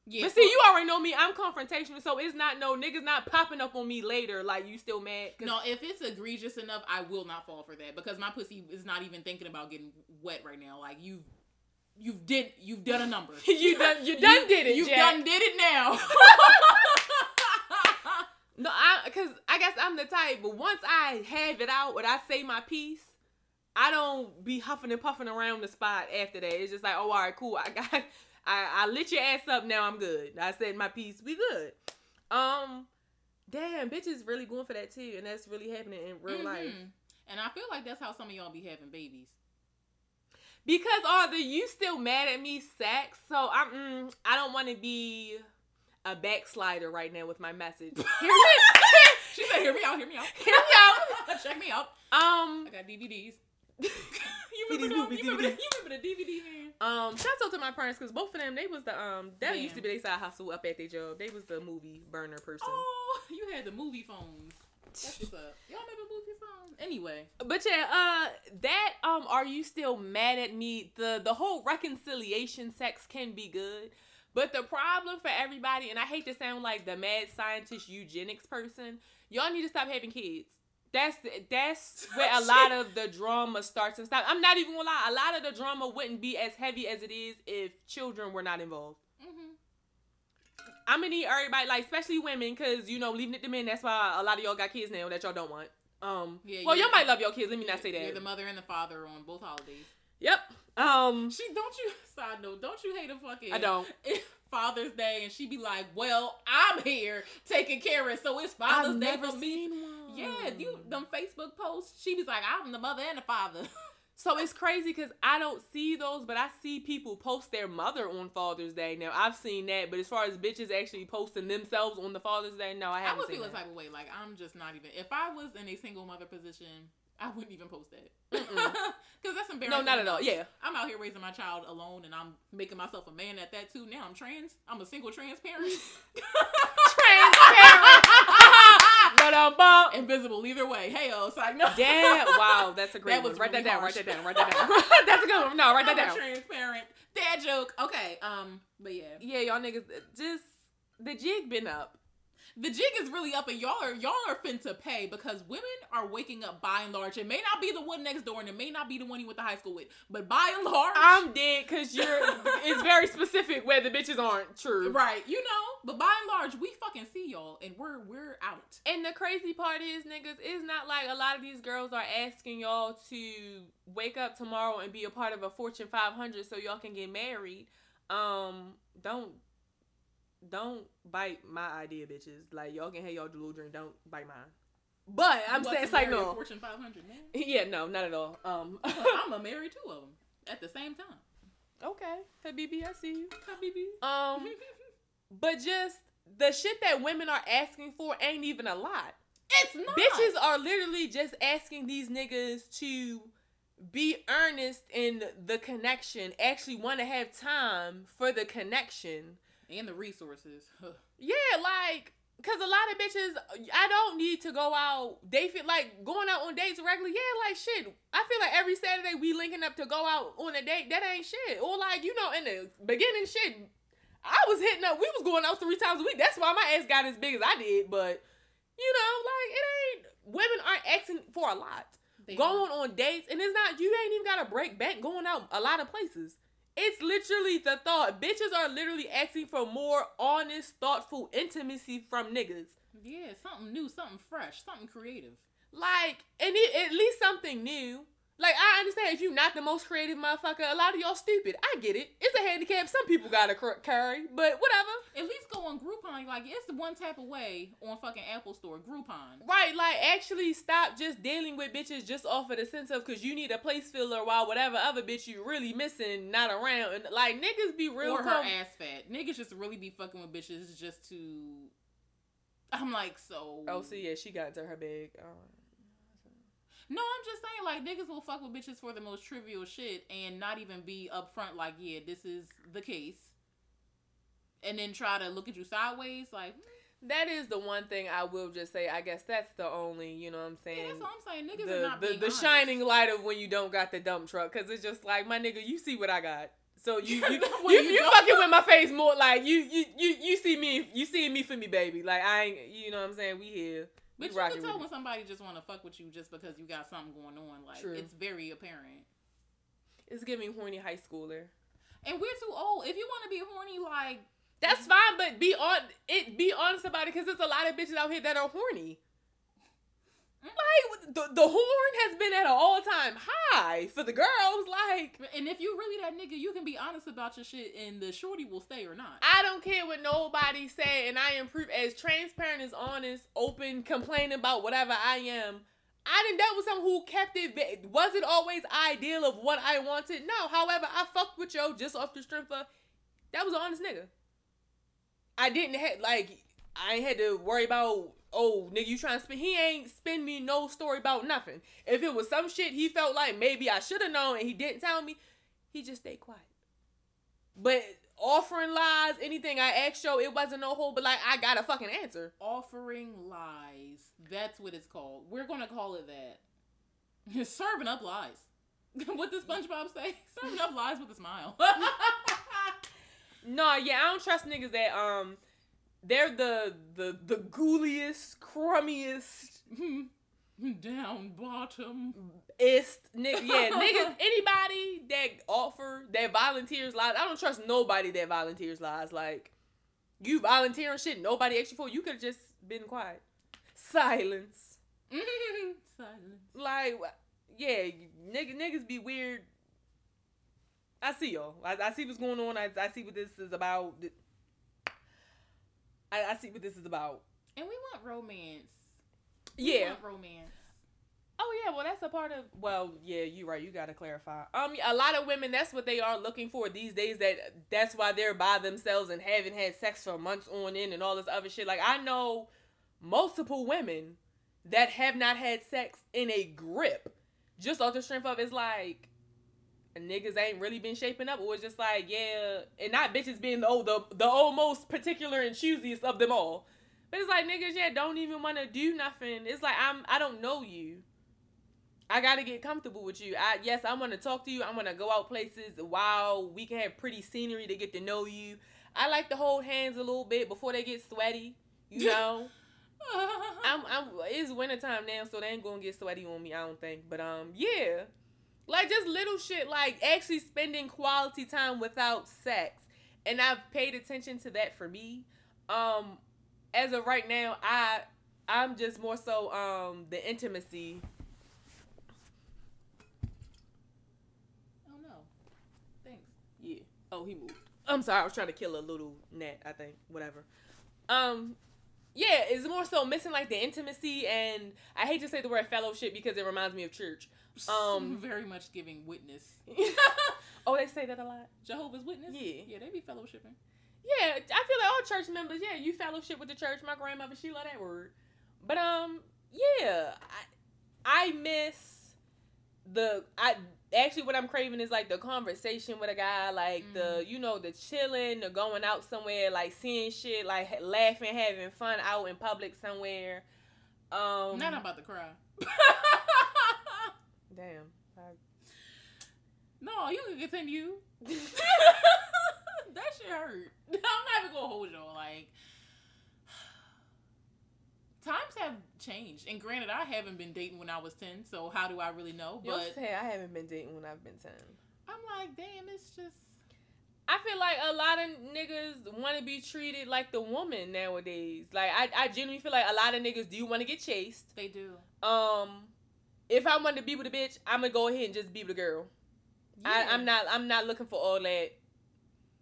Yeah. but see, you already know me. I'm confrontational, so it's not no niggas not popping up on me later. Like you still mad? No, if it's egregious enough, I will not fall for that because my pussy is not even thinking about getting wet right now. Like you, you've did, you've done a number. you done you done did it. You Jack. done did it now. No, I because I guess I'm the type. But once I have it out, when I say my piece, I don't be huffing and puffing around the spot after that. It's just like, oh, all right, cool. I got, I, I lit your ass up. Now I'm good. I said my piece. We good. Um, damn, bitches really going for that too, and that's really happening in real life. Mhm. And I feel like that's how some of y'all be having babies. Because are the you still mad at me sex? So I'm mm, I don't want to be a backslider right now with my message. Hear me, She said, "Hear me out, hear me out, hear me out. Check me out. Um, I got DVDs. you remember, CDs, the, movies, you, remember the, DVDs. you remember the DVD man? Um, shout out to my parents because both of them they was the um that Damn. used to be their side hustle up at their job. They was the movie burner person. Oh, you had the movie phones. That's what's up. Y'all remember movie phones? Anyway, But yeah, uh, that um, are you still mad at me? The the whole reconciliation sex can be good, but the problem for everybody, and I hate to sound like the mad scientist eugenics person, y'all need to stop having kids. That's that's where a lot of the drama starts and stops. I'm not even gonna lie. A lot of the drama wouldn't be as heavy as it is if children were not involved. mm-hmm. I'm gonna need everybody, like especially women, because you know leaving it to men. That's why a lot of y'all got kids now that y'all don't want. Um, Yeah, well, y'all might love your kids. Let me not say that. You're the mother and the father on both holidays. Yep. Um, She don't you side note, don't you hate a fucking I don't. Father's Day and she be like, Well, I'm here taking care of so it's Father's Day for me. Yeah, you them Facebook posts, she was like, I'm the mother and the father. So it's crazy because I don't see those, but I see people post their mother on Father's Day. Now I've seen that, but as far as bitches actually posting themselves on the Father's Day, no, I haven't I would seen feel a that. type of way. Like I'm just not even. If I was in a single mother position, I wouldn't even post that. Because that's embarrassing. No, not at all. Yeah, I'm out here raising my child alone, and I'm making myself a man at that too. Now I'm trans. I'm a single trans parent. transparent. but um, bum. Invisible either way. Hey, oh, it's like no. Damn! Wow, that's a great That one. Write that down. harsh. Write that down. Write that down. that's a good one. No, write that I'm down. transparent dad joke. Okay. Um. But yeah, Yeah, y'all niggas just the jig been up. The jig is really up, and y'all are y'all are finna pay because women are waking up by and large. It may not be the one next door, and it may not be the one you went to high school with, but by and large, I'm dead because you're. it's very specific where the bitches aren't true. right. You know, but by and large, we fucking see y'all, and we're we're out. And the crazy part is, niggas, it's not like a lot of these girls are asking y'all to wake up tomorrow and be a part of a Fortune 500 so y'all can get married. Um, don't, don't bite my idea, bitches. Like y'all can have y'all delusion, don't bite mine. But I'm saying it's like no. Fortune 500 man. Yeah, no, not at all. Um, I'm gonna marry two of them at the same time. okay, Habibi, I see you. Habibi. Um, but just the shit that women are asking for ain't even a lot. It's not. Bitches are literally just asking these niggas to be earnest in the connection, actually want to have time for the connection. And the resources. Yeah, like, cause a lot of bitches, I don't need to go out. They feel like going out on dates regularly. Yeah, like shit. I feel like every Saturday we linking up to go out on a date. That ain't shit. Or like, you know, in the beginning, shit. I was hitting up. We was going out three times a week. That's why my ass got as big as I did. But you know, like it ain't. Women aren't asking for a lot going on dates and it's not you ain't even gotta break back going out a lot of places it's literally the thought. Bitches are literally asking for more honest thoughtful intimacy from niggas. Yeah, something new, something fresh, something creative. like and it, at least something new like i understand if you're not the most creative motherfucker a lot of y'all stupid i get it it's a handicap some people gotta carry but whatever At least go on Groupon. Like it's the one type of way on fucking Apple Store. Groupon. Right, like actually stop just dealing with bitches just off of the sense of because you need a place filler while whatever other bitch you really missing not around. And like niggas be real. or her ass fat. Niggas just really be fucking with bitches just to. I'm like so. Oh, see, yeah, she got into her bag. No, I'm just saying like niggas will fuck with bitches for the most trivial shit and not even be upfront like yeah this is the case, and then try to look at you sideways like hmm, That is the one thing I will just say. I guess that's the only, you know what I'm saying? yeah that's all I'm saying. Niggas are the not the, being the honest. shining light of when you don't got the dump truck because it's just like my nigga you see what i got so you you you, you you fucking with my face more like you you you you see me you see me for me baby like i ain't you know what i'm saying we here But you can tell when somebody just want to fuck with you just because you got something going on. Like True. it's very apparent. it's giving horny high schooler And we're too old. If you want to be horny, like that's fine but be on it be honest about it because there's a lot of bitches out here that are horny like the, the horn has been at an all-time high for the girls like And if you really that nigga, you can be honest about your shit, and the shorty will stay or not. I don't care what nobody say, and I am proof as transparent as honest, open, complaining about whatever I am. I didn't dealt with someone who kept it. Was it always ideal of what I wanted? No. However, I fucked with yo just off the strength of that was an honest nigga. I didn't have like I had to worry about oh nigga you trying to spin. He ain't spin me no story about nothing. If it was some shit he felt like maybe I should have known and he didn't tell me, he just stayed quiet. But offering lies, anything I asked yo, it wasn't no hole, But like I got a fucking answer. Offering lies. That's what it's called. We're gonna call it that. Serving up lies. what does SpongeBob say? Serving up lies with a smile. No, yeah, I don't trust niggas that um they're the the the ghouliest, crummiest Down bottom. ist nigga. Yeah, niggas. Anybody that offer that volunteers lies, I don't trust nobody that volunteers lies. Like you volunteering shit, nobody asked you for. You could have just been quiet. Silence. Silence. Like yeah, nigga, niggas be weird. I see y'all. I, I see what's going on. I, I see what this is about. I, I see what this is about. And we want romance. We Yeah. want romance. Oh yeah, well that's a part of. Well, yeah, you're right. You gotta clarify. Um, a lot of women, that's what they are looking for these days. That that's why they're by themselves and haven't had sex for months on end and all this other shit. Like I know multiple women that have not had sex in a grip, just off the strength of it's like niggas ain't really been shaping up, or it's just like yeah, and not bitches being the the the almost particular and choosiest of them all. But it's like niggas, yeah, don't even want to do nothing. It's like I'm I don't know you. I gotta get comfortable with you. I yes, I want to talk to you. I want to go out places while we can have pretty scenery to get to know you. I like to hold hands a little bit before they get sweaty. You know. I'm, I'm. It's wintertime now, so they ain't gonna get sweaty on me. I don't think. But um, yeah, like just little shit, like actually spending quality time without sex, and I've paid attention to that for me. Um, as of right now, I I'm just more so um the intimacy Oh, no. Thanks. Yeah. Oh, he moved. I'm sorry, I was trying to kill a little gnat, I think. Whatever. Um yeah, it's more so missing like the intimacy and I hate to say the word fellowship because it reminds me of church. Um very much giving witness. oh, they say that a lot. Jehovah's Witness? Yeah. Yeah, they be fellowshipping. Yeah, I feel like all church members, yeah, you fellowship with the church. My grandmother, she love that word. But um, yeah, I I miss the I actually what I'm craving is like the conversation with a guy, like mm. the you know the chilling, the going out somewhere, like seeing shit, like laughing, having fun out in public somewhere. Um, Not about to cry. damn. I... No, you can continue. that shit hurt. I'm not even gonna hold y'all like times have changed. And granted, I haven't been dating when I was 10, so how do I really know? But I haven't been dating when I've been 10. I'm like, damn, it's just. I feel like a lot of niggas want to be treated like the woman nowadays. Like I, I genuinely feel like a lot of niggas do want to get chased. They do. Um, if I want to be with a bitch, I'm gonna go ahead and just be with a girl. Yeah. I, I'm not. I'm not looking for all that.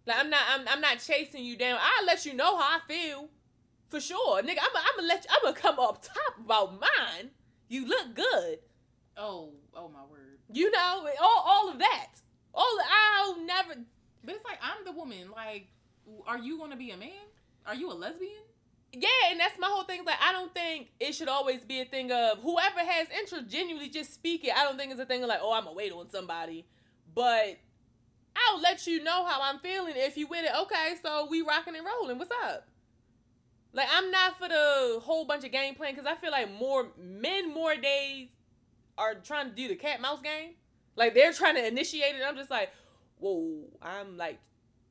Like I'm not. I'm, I'm not chasing you down. I'll let you know how I feel. For sure, nigga. I'm gonna let you, I'm gonna come up top about mine. You look good. Oh, oh my word. You know, all all of that. All I'll never. But it's like I'm the woman. Like, are you gonna be a man? Are you a lesbian? Yeah, and that's my whole thing. Like, I don't think it should always be a thing of whoever has interest, genuinely just speak it. I don't think it's a thing of like, oh, I'm gonna wait on somebody. But I'll let you know how I'm feeling if you with it. Okay, so we rocking and rolling. What's up? Like I'm not for the whole bunch of game playing because I feel like more men more days are trying to do the cat mouse game. Like they're trying to initiate it. I'm just like, whoa, I'm like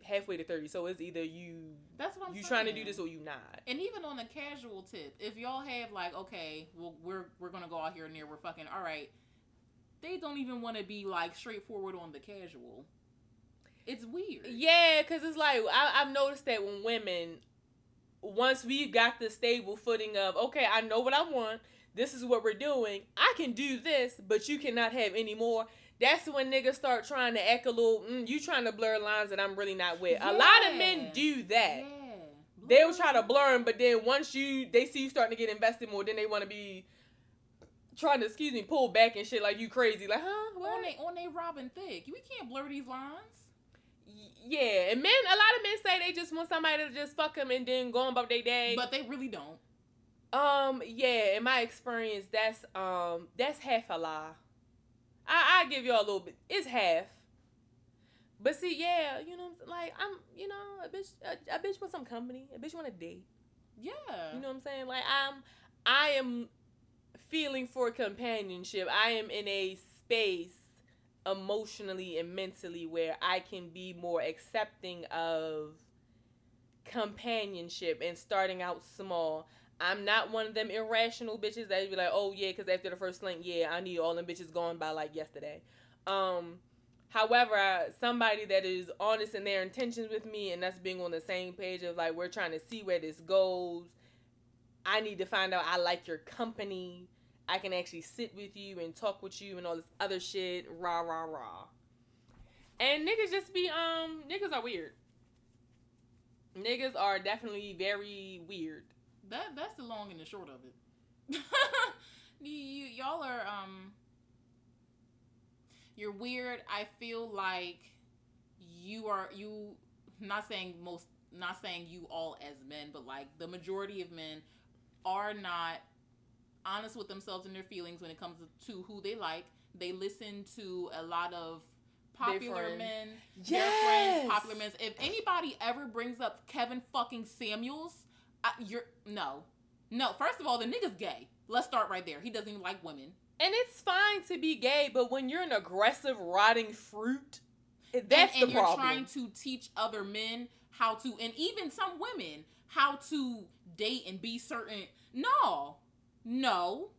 halfway to thirty, so it's either you that's what I'm you saying. trying to do this or you not. And even on a casual tip, if y'all have like, okay, well we're we're gonna go out here and there, we're fucking all right. They don't even want to be like straightforward on the casual. It's weird. Yeah, cause it's like I, I've noticed that when women once we got the stable footing of okay, I know what I want. This is what we're doing. I can do this, but you cannot have any more. That's when niggas start trying to act a little. Mm, you trying to blur lines that I'm really not with. Yeah. A lot of men do that. Yeah. They'll try to blur them, but then once you they see you starting to get invested more, then they want to be trying to excuse me pull back and shit like you crazy. Like huh? What? On they on they Robin Thicke. We can't blur these lines yeah, and men, a lot of men say they just want somebody to just fuck them and then go on about their day, but they really don't. Um, yeah, in my experience, that's um, that's half a lie. I I give y'all a little bit. It's half. But see, yeah, you know, like I'm, you know, a bitch, a, a bitch want some company. A bitch want a date. Yeah. You know what I'm saying? Like I'm, I am feeling for companionship. I am in a space emotionally and mentally where I can be more accepting of companionship and starting out small. I'm not one of them irrational bitches that be like, oh yeah, because after the first link, yeah, I need all them bitches going by like yesterday. Um, however, somebody that is honest in their intentions with me and that's being on the same page of like we're trying to see where this goes. I need to find out I like your company. I can actually sit with you and talk with you and all this other shit. Rah rah rah. And niggas just be um niggas are weird. Niggas are definitely very weird. That that's the long and the short of it. you, you y'all are um you're weird. I feel like you are you not saying most not saying you all as men, but like the majority of men are not honest with themselves and their feelings when it comes to who they like. They listen to a lot of popular men, Yes. their friends, popular men. If anybody ever brings up Kevin fucking Samuels, I, you're no, no. First of all, the nigga's gay. Let's start right there. He doesn't even like women. And it's fine to be gay, but when you're an aggressive, rotting fruit, that's and, and the you're problem. trying to teach other men how to, and even some women how to date and be certain. No, no,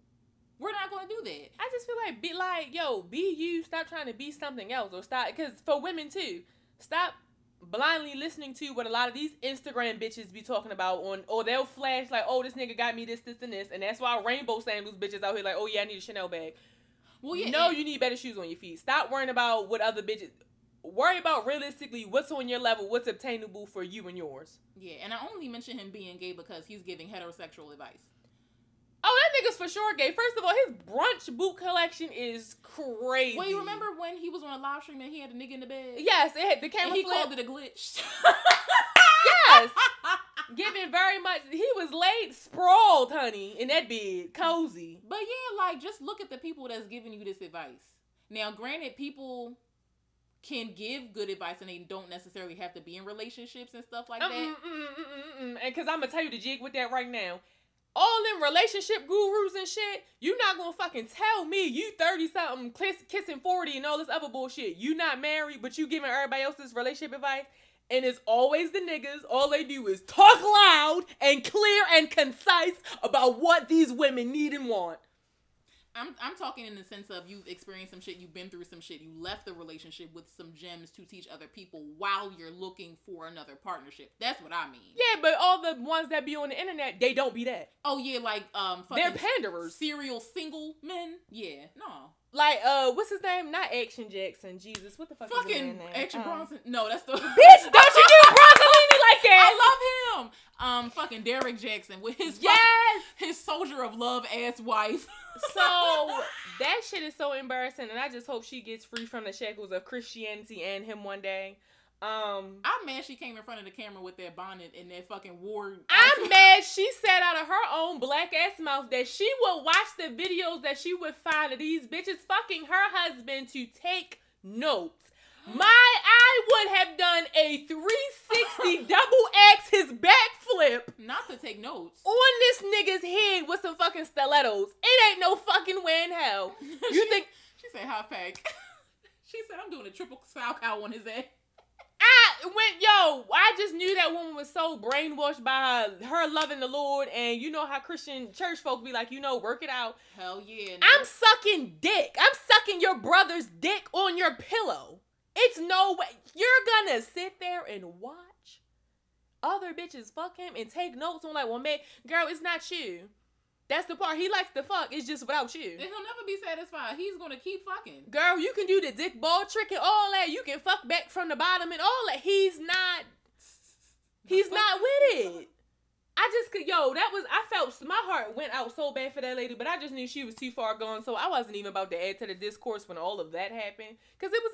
we're not going to do that. I just feel like be like, yo, be you. Stop trying to be something else, or stop. Because for women too, stop blindly listening to what a lot of these Instagram bitches be talking about on, or they'll flash like, oh, this nigga got me this, this, and this, and that's why rainbow sandals bitches out here like, oh yeah, I need a Chanel bag. Well, yeah, no, you need better shoes on your feet. Stop worrying about what other bitches. Worry about realistically what's on your level, what's obtainable for you and yours. yeah, and I only mention him being gay because he's giving heterosexual advice. Oh, that nigga's for sure gay. First of all, his brunch boot collection is crazy. Well, you remember when he was on a live stream and he had a nigga in the bed? Yes, it had the and camera he flip. called it a glitch. Yes. Giving very much. He was laid sprawled, honey, in that bed, cozy. But yeah, like just look at the people that's giving you this advice. Now, granted, people can give good advice and they don't necessarily have to be in relationships and stuff like that. And because I'm gonna tell you the jig with that right now. All them relationship gurus and shit, you not gonna fucking tell me you 30 something kiss, kissing 40 and all this other bullshit. You not married, but you giving everybody else this relationship advice. And it's always the niggas. All they do is talk loud and clear and concise about what these women need and want. I'm I'm talking in the sense of you've experienced some shit, you've been through some shit, you left the relationship with some gems to teach other people while you're looking for another partnership. That's what I mean. Yeah, but all the ones that be on the internet, they don't be that. Oh yeah, like um, They're fucking panderers. serial single men. Yeah, no, Like, uh, what's his name? Not Action Jackson. Jesus, what the fuck is his fucking name? Action Um, Bronson. No, that's the Bitch, don't you do Bronzolini like that? I love him. Um, fucking Derrick Jaxn with his Yes. his soldier of love ass wife. So that shit is so embarrassing, and I just hope she gets free from the shackles of Christianity and him one day. Um, I'm mad she came in front of the camera with that bonnet and that fucking war. I'm mad she said out of her own black ass mouth that she would watch the videos that she would find of these bitches fucking her husband to take notes. My, I would have done a 360 double X his backflip Not to take notes. on this nigga's head with some fucking stilettos. It ain't no fucking way in hell. You She- think She said hot pack. she said I'm doing a triple cow on his head. I went, yo, I just knew that woman was so brainwashed by her loving the Lord, and you know how Christian church folk be like, you know, work it out. Hell yeah. I'm sucking dick. I'm sucking your brother's dick on your pillow. It's no way. You're gonna sit there and watch other bitches fuck him and take notes on like, well, man, girl, it's not you. That's the part he likes to fuck. It's just without you. And he'll never be satisfied. He's gonna keep fucking. Girl, you can do the dick ball trick and all that. You can fuck back from the bottom and all that. He's not. He's not with it. I just could, yo, that was, I felt, my heart went out so bad for that lady, but I just knew she was too far gone, so I wasn't even about to add to the discourse when all of that happened, because it was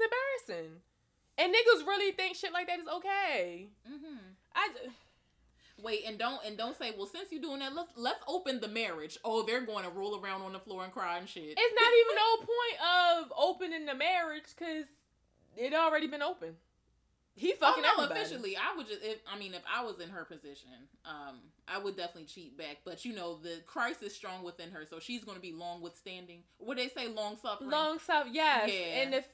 embarrassing. And niggas really think shit like that is okay. Mm-hmm. I just, Wait, and don't and don't say, well, since you're doing that, let's let's open the marriage. Oh, they're going to roll around on the floor and cry and shit. it's not even no point of opening the marriage, because it already been open. He Oh fucking no, everybody. officially, I would just. If, I mean, if I was in her position, um, I would definitely cheat back. But you know, the Christ is strong within her, so she's going to be long withstanding. What they say, long suffering. Long stuff, yes. Yeah. And if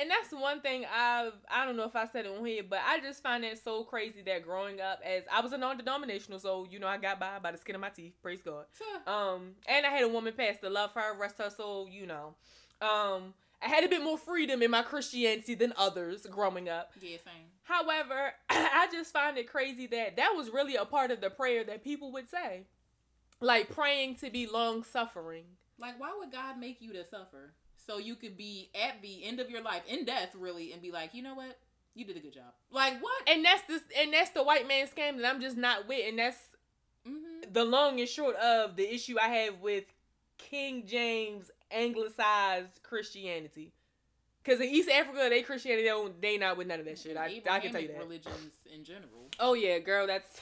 and that's one thing I've I don't know if I said it on here, but I just find it so crazy that growing up as I was a non-denominational, so you know I got by by the skin of my teeth. Praise God. Um, and I had a woman pass the love her, rest her soul. You know, um, I had a bit more freedom in my Christianity than others growing up. yeah, same. However, I just find it crazy that that was really a part of the prayer that people would say, like praying to be long suffering. Like, why would God make you to suffer so you could be at the end of your life in death, really, and be like, you know what, you did a good job. Like what? and that's this and that's the white man scam that I'm just not with and that's Mm-hmm. the long and short of the issue I have with King James anglicized Christianity. Cause in East Africa, they Christianity, they, don't, they not with none of that shit. I, I can tell you that. Religions in general. Oh yeah, girl, that's.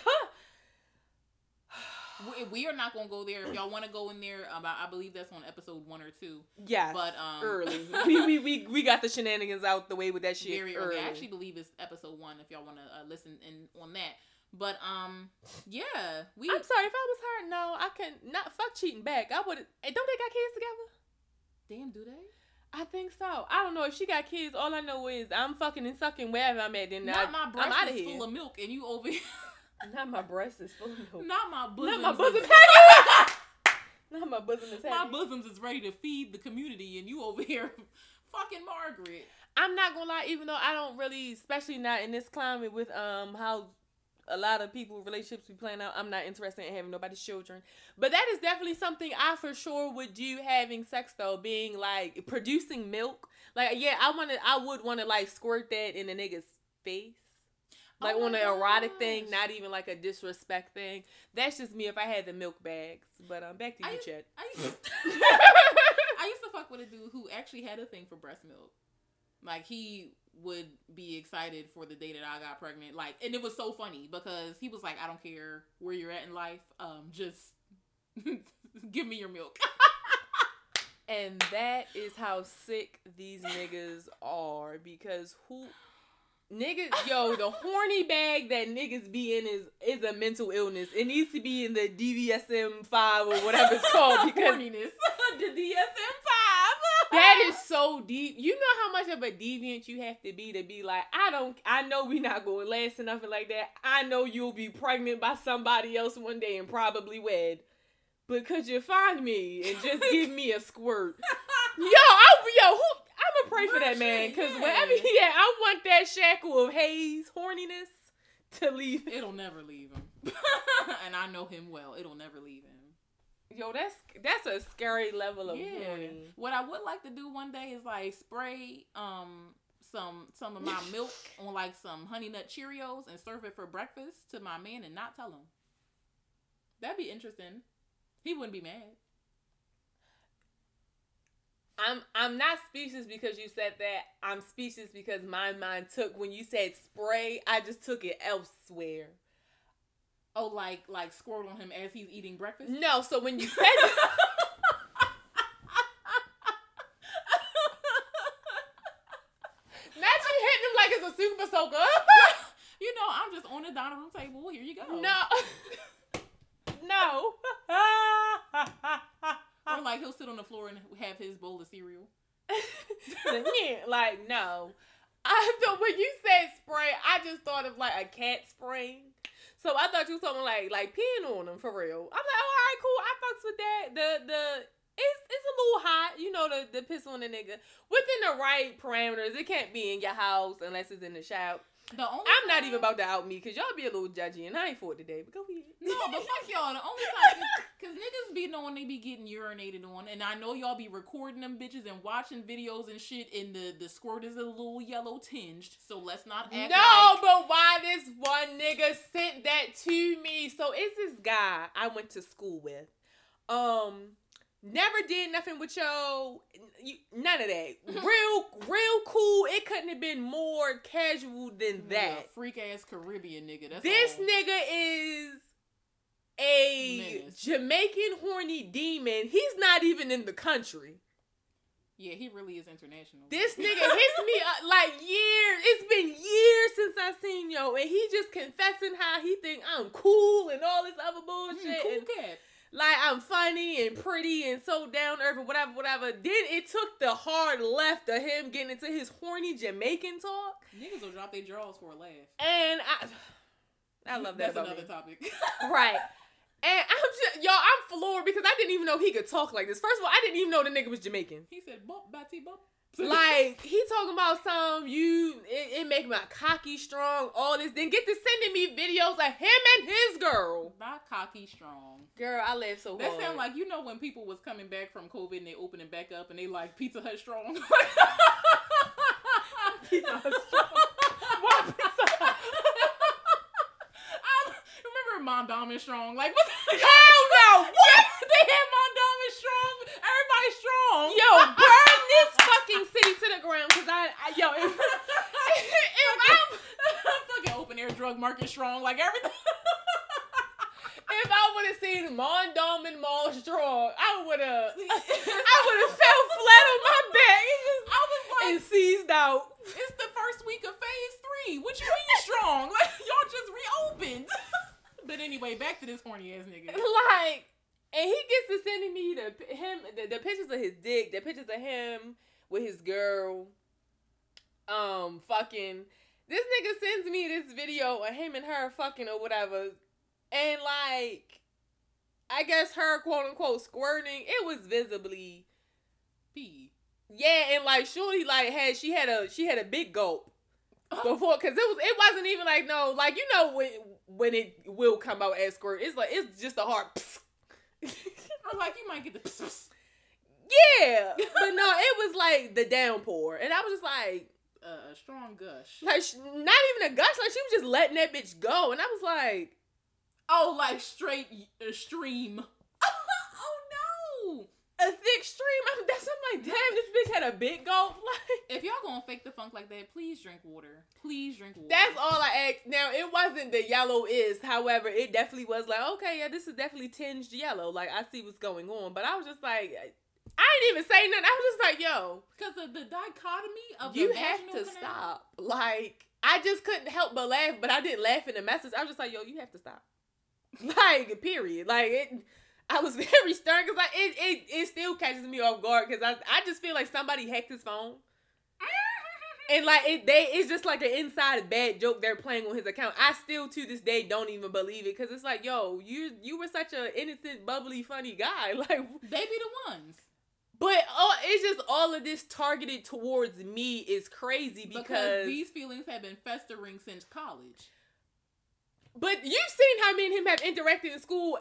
we, we are not gonna go there. If y'all want to go in there, about I believe that's on episode one or two. Yeah, but um, early. we, we we we got the shenanigans out the way with that shit. Very early. early. I actually believe it's episode one. If y'all want to uh, listen in on that. But um, yeah, we. I'm sorry if I was her. No, I can not fuck cheating back. I would. Don't they got kids together? Damn, do they? I think so. I don't know if she got kids. All I know is I'm fucking and sucking wherever I'm at. Then not I, my breast I'm is full of milk, and you over here. Not my breast is full of milk. Not my bosom. Not my bosom. Not my bosom is My bosoms is ready to feed the community, and you over here, fucking Margaret. I'm not gonna lie, even though I don't really, especially not in this climate with um how a lot of people relationships we plan out. I'm not interested in having nobody's children, but that is definitely something I for sure would do. Having sex though, being like producing milk, like yeah, I want to, I would want to like squirt that in a nigga's face. Like Oh on an erotic thing, not even like a disrespect thing. That's just me if I had the milk bags. But um, back to I you, used- Chet. I used, I used to fuck with a dude who actually had a thing for breast milk. Like he would be excited for the day that I got pregnant. Like, and it was so funny because he was like, "I don't care where you're at in life. Um, just give me your milk." And that is how sick these niggas are because who niggas yo the horny bag that niggas be in is is a mental illness. It needs to be in the DVSM five or whatever it's called because Horniness. the DSM five. That is so deep. You know how much of a deviant you have to be to be like, I don't I know we're not going to last or nothing like that. I know you'll be pregnant by somebody else one day and probably wed. But could you find me and just give me a squirt? Yo, I, yo, who? I'm gonna pray for that man because Bullshit, wherever yeah. he at, I want that shackle of haze horniness to leave. It'll never leave him. and I know him well. It'll never leave him. Yo, that's that's a scary level of Yeah. horny. What I would like to do one day is like spray um some some of my milk on like some honey nut Cheerios and serve it for breakfast to my man and not tell him. That'd be interesting. He wouldn't be mad. I'm I'm not speechless because you said that. I'm speechless because my mind took when you said spray. I just took it elsewhere. Oh, like like squirt on him as he's eating breakfast. No, so when you said you hitting him like it's a super soaker. you know, I'm just on the dining room table. Here you go. No. no. Or like he'll sit on the floor and have his bowl of cereal. Like no. I thought when you said spray, I just thought of like a cat spraying. So I thought you was talking like like peeing on them for real. I'm like, oh, all right, cool. I fucks with that. The the it's it's a little hot, you know, the the piss on the nigga within the right parameters. It can't be in your house unless it's in the shower. The only I'm not even about to out me because y'all be a little judgy and I ain't for it today. But go ahead. No, but fuck y'all. The only time, because niggas be knowing they be getting urinated on, and I know y'all be recording them bitches and watching videos and shit, and the the squirt is a little yellow tinged. So let's not act No, like but why this one nigga sent that to me? So it's this guy I went to school with. Um, never did nothing with yo. None of that. Real, real cool. It couldn't have been more casual than that. freak ass Caribbean nigga. That's This all. nigga is a Menace. Jamaican horny demon. He's not even in the country. Yeah, he really is international. This nigga hits me up like years. It's been years since I seen yo, and he just confessing how he think I'm cool and all this other bullshit. Mm, cool and, cat. Like I'm funny and pretty and so down earth or whatever, whatever. Then it took the hard left of him getting into his horny Jamaican talk, Niggas will drop their jaws for a laugh. and I, I love that That's another me. topic. right? And I'm just y'all, I'm floored because I didn't even know he could talk like this. First of all, I didn't even know the nigga was Jamaican. he said, "Bump, Batty, bump." Like he talking about some you it, it make my cocky strong all this then get to sending me videos of him and his girl not cocky strong. girl i laugh so That hard sound like you know when people was coming back from COVID and they opening back up and they like Pizza Hut strong. Pizza Hut strong. Why Pizza Hut? I remember Mom Dom is strong. Like what? The hell no what they had Mom Dom is strong if I'm fucking open air drug market strong, like everything. if I would have seen Mondom and Mall strong, I would have I would have fell flat on my back just I was like, and seized out. it's the first week of phase three. What you mean strong? Like y'all just reopened. but anyway, back to this horny ass nigga. Like, and he gets to sending me the him the, the pictures of his dick, the pictures of him with his girl. Um, fucking. This nigga sends me this video of him and her fucking or whatever, and like, I guess her quote unquote squirting. It was visibly, pee. yeah, and like Shorty like had she had a she had a big gulp before because it was it wasn't even like no like you know when when it will come out as squirt. It's like it's just a hard. Or like you might get the. Yeah, but no, it was like the downpour, and I was just like, Uh, a strong gush. like sh- not even a gush, like she was just letting that bitch go, and I was like, Oh, like straight uh, stream. oh no! a thick stream. I'm, that's I'm like, damn, this bitch had a big gulp. Like If y'all gonna fake the funk like that, please drink water. Please drink water. that's all I asked. Now it wasn't the yellow is, however, it definitely was like, okay, yeah, this is definitely tinged yellow. Like I see what's going on, but I was just like. I didn't even say nothing. I was just like, "Yo, because of the dichotomy of you have to canal. stop." Like, I just couldn't help but laugh, but I didn't laugh in the message. I was just like, "Yo, you have to stop." Like, period. Like it. I was very stern because like it, it it still catches me off guard because I I just feel like somebody hacked his phone and like it they it's just like an inside bad joke they're playing on his account. I still to this day don't even believe it because it's like yo you you were such an innocent bubbly funny guy like They be the ones. But oh it's just all of this targeted towards me is crazy Because, because, these feelings have been festering since college. but you've seen how me and him have interacted in school.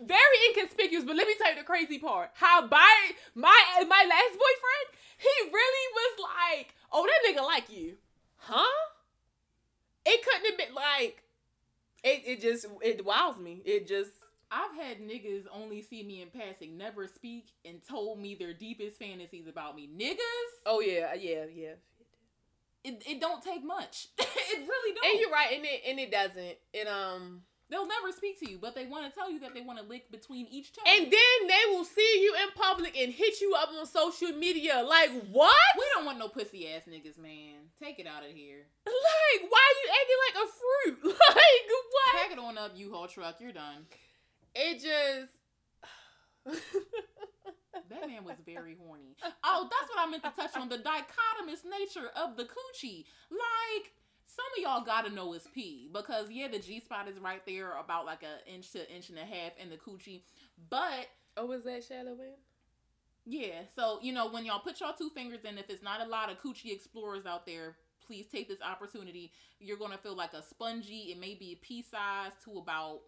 Very inconspicuous but let me tell you the crazy part. How by my my last boyfriend he really was like oh that nigga like you. Huh? It couldn't have been like it, it just it wows me. It just I've had niggas only see me in passing, never speak, and told me their deepest fantasies about me. Niggas, oh yeah yeah yeah it, it don't take much. it really don't. and you're right and it and it doesn't it um They'll never speak to you, but they want to tell you that they want to lick between each toe. and then they will see you in public and hit you up on social media like what we don't want no pussy ass niggas, man. Take it out of here. Like, why are you acting like a fruit? Like, what? Pack it on up, U-Haul truck. You're done. It just. That man was very horny. Oh, that's what I meant to touch on the dichotomous nature of the coochie. Like, some of y'all gotta know it's pee because yeah, the G spot is right there, about like an inch to inch and a half in the coochie. But oh, was that shallow in? yeah, so you know when y'all put y'all two fingers in, if it's not a lot of coochie explorers out there, please take this opportunity. You're gonna feel like a spongy. It may be a pea size to about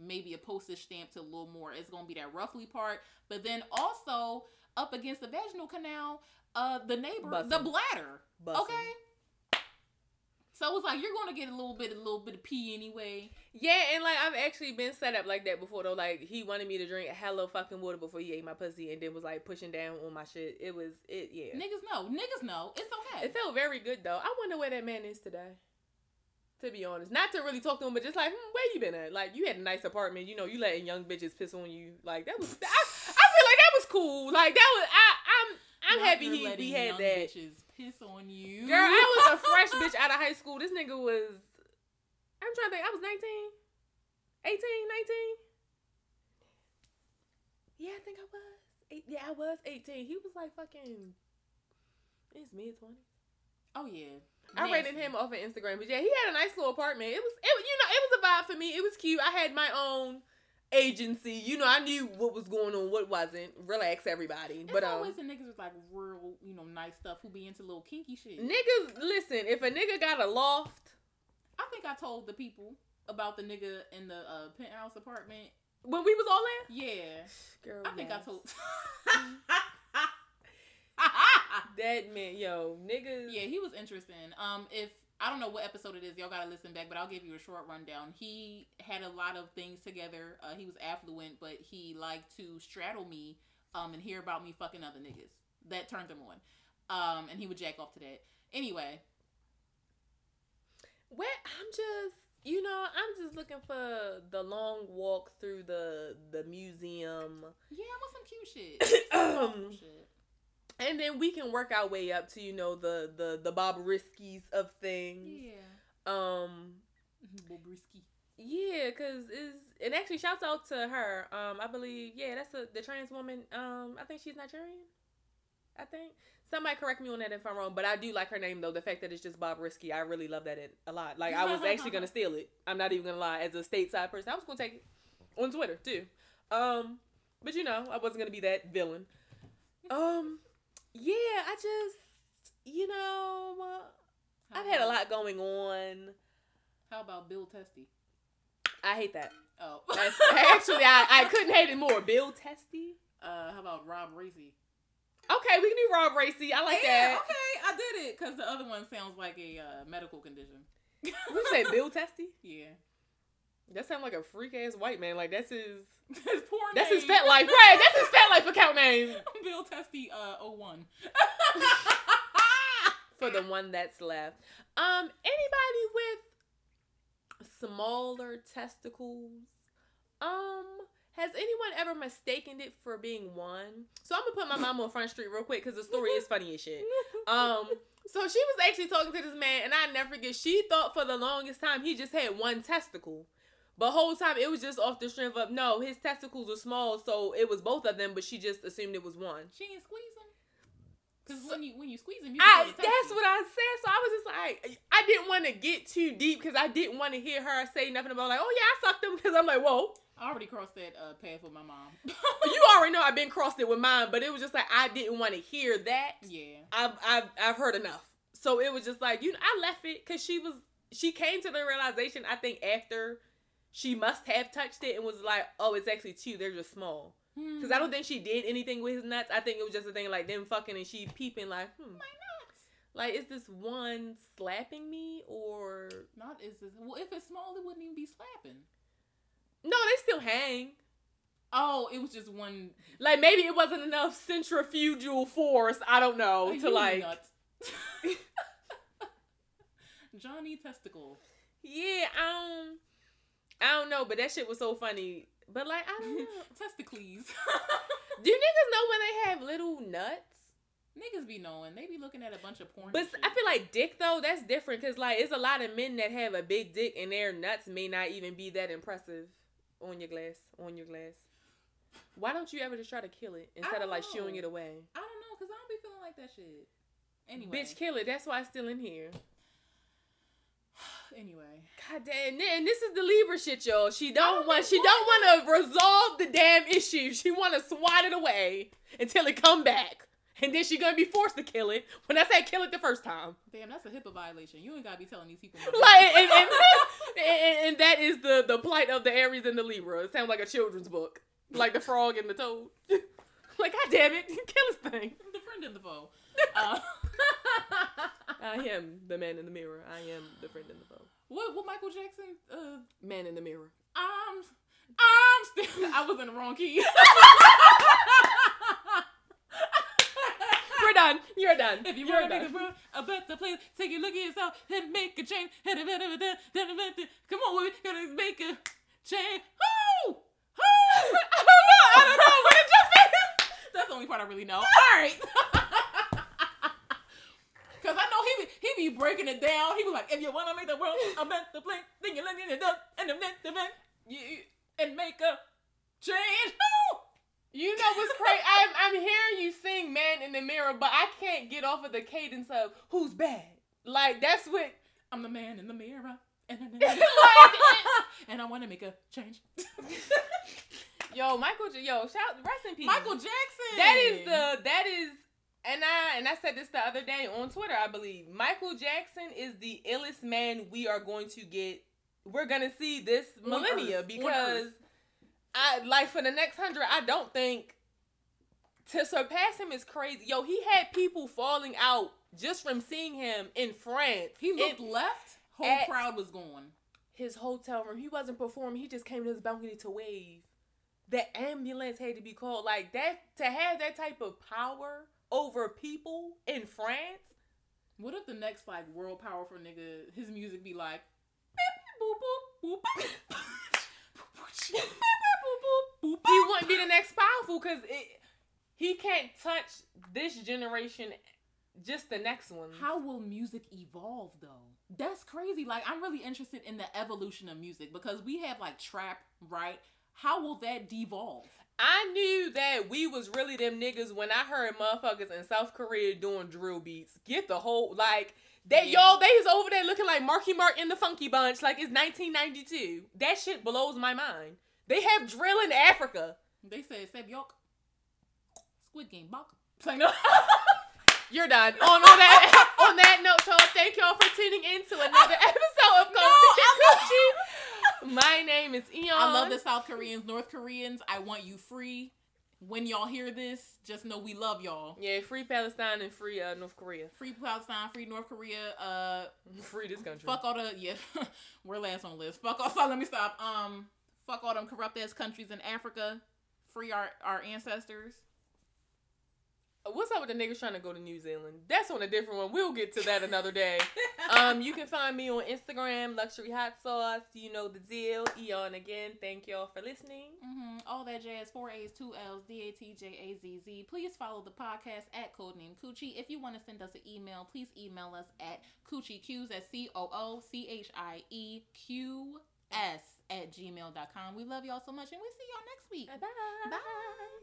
maybe a postage stamp to a little more. It's gonna be that roughly part, but then also up against the vaginal canal, uh, the neighbor, the bladder. Bussin'. Okay. So it's like you're gonna get a little bit, a little bit of pee anyway. Yeah, and like I've actually been set up like that before though. Like he wanted me to drink hello fucking water before he ate my pussy, and then was like pushing down on my shit. It was it yeah. Niggas know, niggas know. It's okay. It felt very good though. I wonder where that man is today. To be honest, not to really talk to him, but just like, hmm, where you been at? Like, you had a nice apartment. You know, you letting young bitches piss on you. Like that was. I, I feel like that was cool. Like that was. I I'm I'm Not happy he, he had young that. Bitches piss on you, Girl, I was a fresh bitch out of high school. This nigga was. I'm trying to think. I was 19, 18, 19. Yeah, I think I was. Eight, yeah, I was 18. He was like fucking. His mid 20s. Oh yeah. I rated Nasty. him off of Instagram, but yeah, he had a nice little apartment. It was, it, you know, it was a vibe for me. It was cute. I had my own agency. You know, I knew what was going on, what wasn't. Relax, everybody. It's but um, always the niggas with like real, you know, nice stuff who be into little kinky shit. niggas, listen. If a nigga got a loft, I think I told the people about the nigga in the uh, penthouse apartment. when we was all there, Yeah, girl, I think. I told. that man, yo, niggas. yeah, he was interesting. Um, if I don't know what episode it is, y'all gotta listen back, but I'll give you a short rundown. He had a lot of things together. Uh, he was affluent, but he liked to straddle me, um, and hear about me fucking other niggas. That turned him on. Um, and he would jack off to that. Anyway, Well, I'm just, you know, I'm just looking for the long walk through the the museum, yeah, I want some cute shit. Some Um, shit. And then we can work our way up to, you know, the the the Bobriskies of things. Yeah. Um, Bobrisky. yeah, cause is and actually, shouts out to her. Um, I believe, yeah, that's a, the trans woman. Um, I think she's Nigerian. I think somebody correct me on that if I'm wrong, but I do like her name though. The fact that it's just Bobrisky, I really love that it, a lot. Like I was actually gonna steal it. I'm not even gonna lie. As a stateside person, I was gonna take it on Twitter too. Um, but you know, I wasn't gonna be that villain. Um, yeah, I just, you know, uh, How I've had a lot going on. How about Bill Testy? I hate that. Oh. Actually, I, I couldn't hate it more. Bill Testy. Uh, how about Rob Racy? Okay, we can do Rob Racy. I like yeah, that. okay, I did it because the other one sounds like a uh, medical condition. You say Bill Testy? Yeah, That sounds like a freak ass white man. Like that's his. his poor That's his fat life. Right. That's his fat life account name. Bill Testy, uh, 01. For the one that's left. Um, anybody with smaller testicles? Um, has anyone ever mistaken it for being one? So I'm gonna put my mom on front street real quick because the story is funny as shit. Um, so she was actually talking to this man, and I never forget. She thought for the longest time he just had one testicle, but whole time it was just off the strength of no, his testicles were small, so it was both of them, but she just assumed it was one. She ain't squeeze him. Because So- when you when you squeeze him, you I that's what I said. So I was just like, I didn't want to get too deep because I didn't want to hear her say nothing about like, oh yeah, I sucked him because I'm like, whoa, I already crossed that uh, path with my mom. you already know I've been crossed it with mine, but it was just like I didn't want to hear that. yeah. I've I've I've heard enough. So it was just like you know I left it because she was she came to the realization I think after she must have touched it and was like oh it's actually two they're just small because I don't think she did anything with his nuts I think it was just a thing like them fucking and she peeping like hmm My nuts. like is this one slapping me or Not is this. Well, if it's small, it wouldn't even be slapping. no they still hang Oh, it was just one. like maybe it wasn't enough centrifugal force I don't know a to like. Johnny Testicle. yeah don't I don't know but that shit was so funny but like I don't know. Testicles. Do niggas know when they have little nuts? Niggas be knowing. They be looking at a bunch of porn. But shit. I feel like dick though, that's different because like it's a lot of men that have a big dick and their nuts may not even be that impressive on your glass. On your glass. Why don't you ever just try to kill it instead of like shooing it away? I don't know, cause I don't be feeling like that shit. Anyway. Bitch, kill it. That's why it's still in here. Anyway. God damn, and this is the Libra shit, y'all. She don't don't want. She don't want to resolve the damn issue. She want to swat it away until it come back, and then she gonna be forced to kill it. When I say kill it the first time. Damn, that's a HIPAA violation. You ain't gotta be telling these people. like and, and, and, and that is the the plight of the Aries and the Libra. It sounds like a children's book, like the frog and the toad. like, god damn it, kill this thing. the friend and the foe. Uh, I am the man in the mirror. I am the friend in the foe. what? What? Michael Jackson? Uh, Man in the mirror. I'm. I'm still. I was in the wrong key. We're done. You're done. If you You're want to make done. the world a better place, take a look at yourself and make a change. Come on, we gotta make a change. Who? Who? I don't know. I don't know. Where did you? That's the only part I really know. All right. Cause I know he be, he be breaking it down. He was like, if you wanna make the world a better place, then you let me do and then then you and make a change. You know what's crazy? I'm, I'm hearing you sing "Man in the Mirror," but I can't get off of the cadence of "Who's bad." Like that's what. I'm the man in the mirror. And, Like, and I want to make a change. yo, Michael. Yo, shout rest in peace. Michael Jackson. That is the that is and I and I said this the other day on Twitter, I believe. Michael Jackson is the illest man we are going to get we're gonna see this millennia. Because I like for the next hundred, I don't think to surpass him is crazy. Yo, he had people falling out just from seeing him in France. He looked in left. Whole crowd was going. his hotel room. He wasn't performing. He just came to his balcony to wave. The ambulance had to be called. Like that to have that type of power over people in France. What if the next like world powerful nigga, his music be like, boop boop boop boop. He wouldn't be the next powerful because it. He can't touch this generation. Just the next one. How will music evolve though? That's crazy. Like I'm really interested in the evolution of music because we have like trap, right? How will that devolve? I knew that we was really them niggas when I heard motherfuckers in South Korea doing drill beats. Get the whole like that Yeah. y'all they is over there looking like Marky Mark in the Funky Bunch like it's 1992. That shit blows my mind. They have drill in Africa. They said Seb York, Squid Game. It's like no. You're done. On, on that on that note, y'all, thank y'all for tuning in to another episode of No, Code My name is Eon. I love the South Koreans, North Koreans. I want you free. When y'all hear this, just know we love y'all. Yeah, free Palestine and free uh, North Korea. Free Palestine, free North Korea. Uh, Free this country. fuck all the yeah. we're last on the list. Fuck all. So let me stop. Um, fuck all them corrupt ass countries in Africa. Free our our ancestors. What's up with the niggas trying to go to New Zealand? That's on a different one. We'll get to that another day. um, you can find me on Instagram, Luxury Hot Sauce. You know the deal. Eon again. Thank y'all for listening. Mm-hmm. All that jazz. Four A's, two L's, D A T J A Z Z. Please follow the podcast at Codename Coochie. If you want to send us an email, please email us at coochieqs at C O O C H I E Q S at gmail.com. We love y'all so much and we'll see y'all next week. Bye. Bye.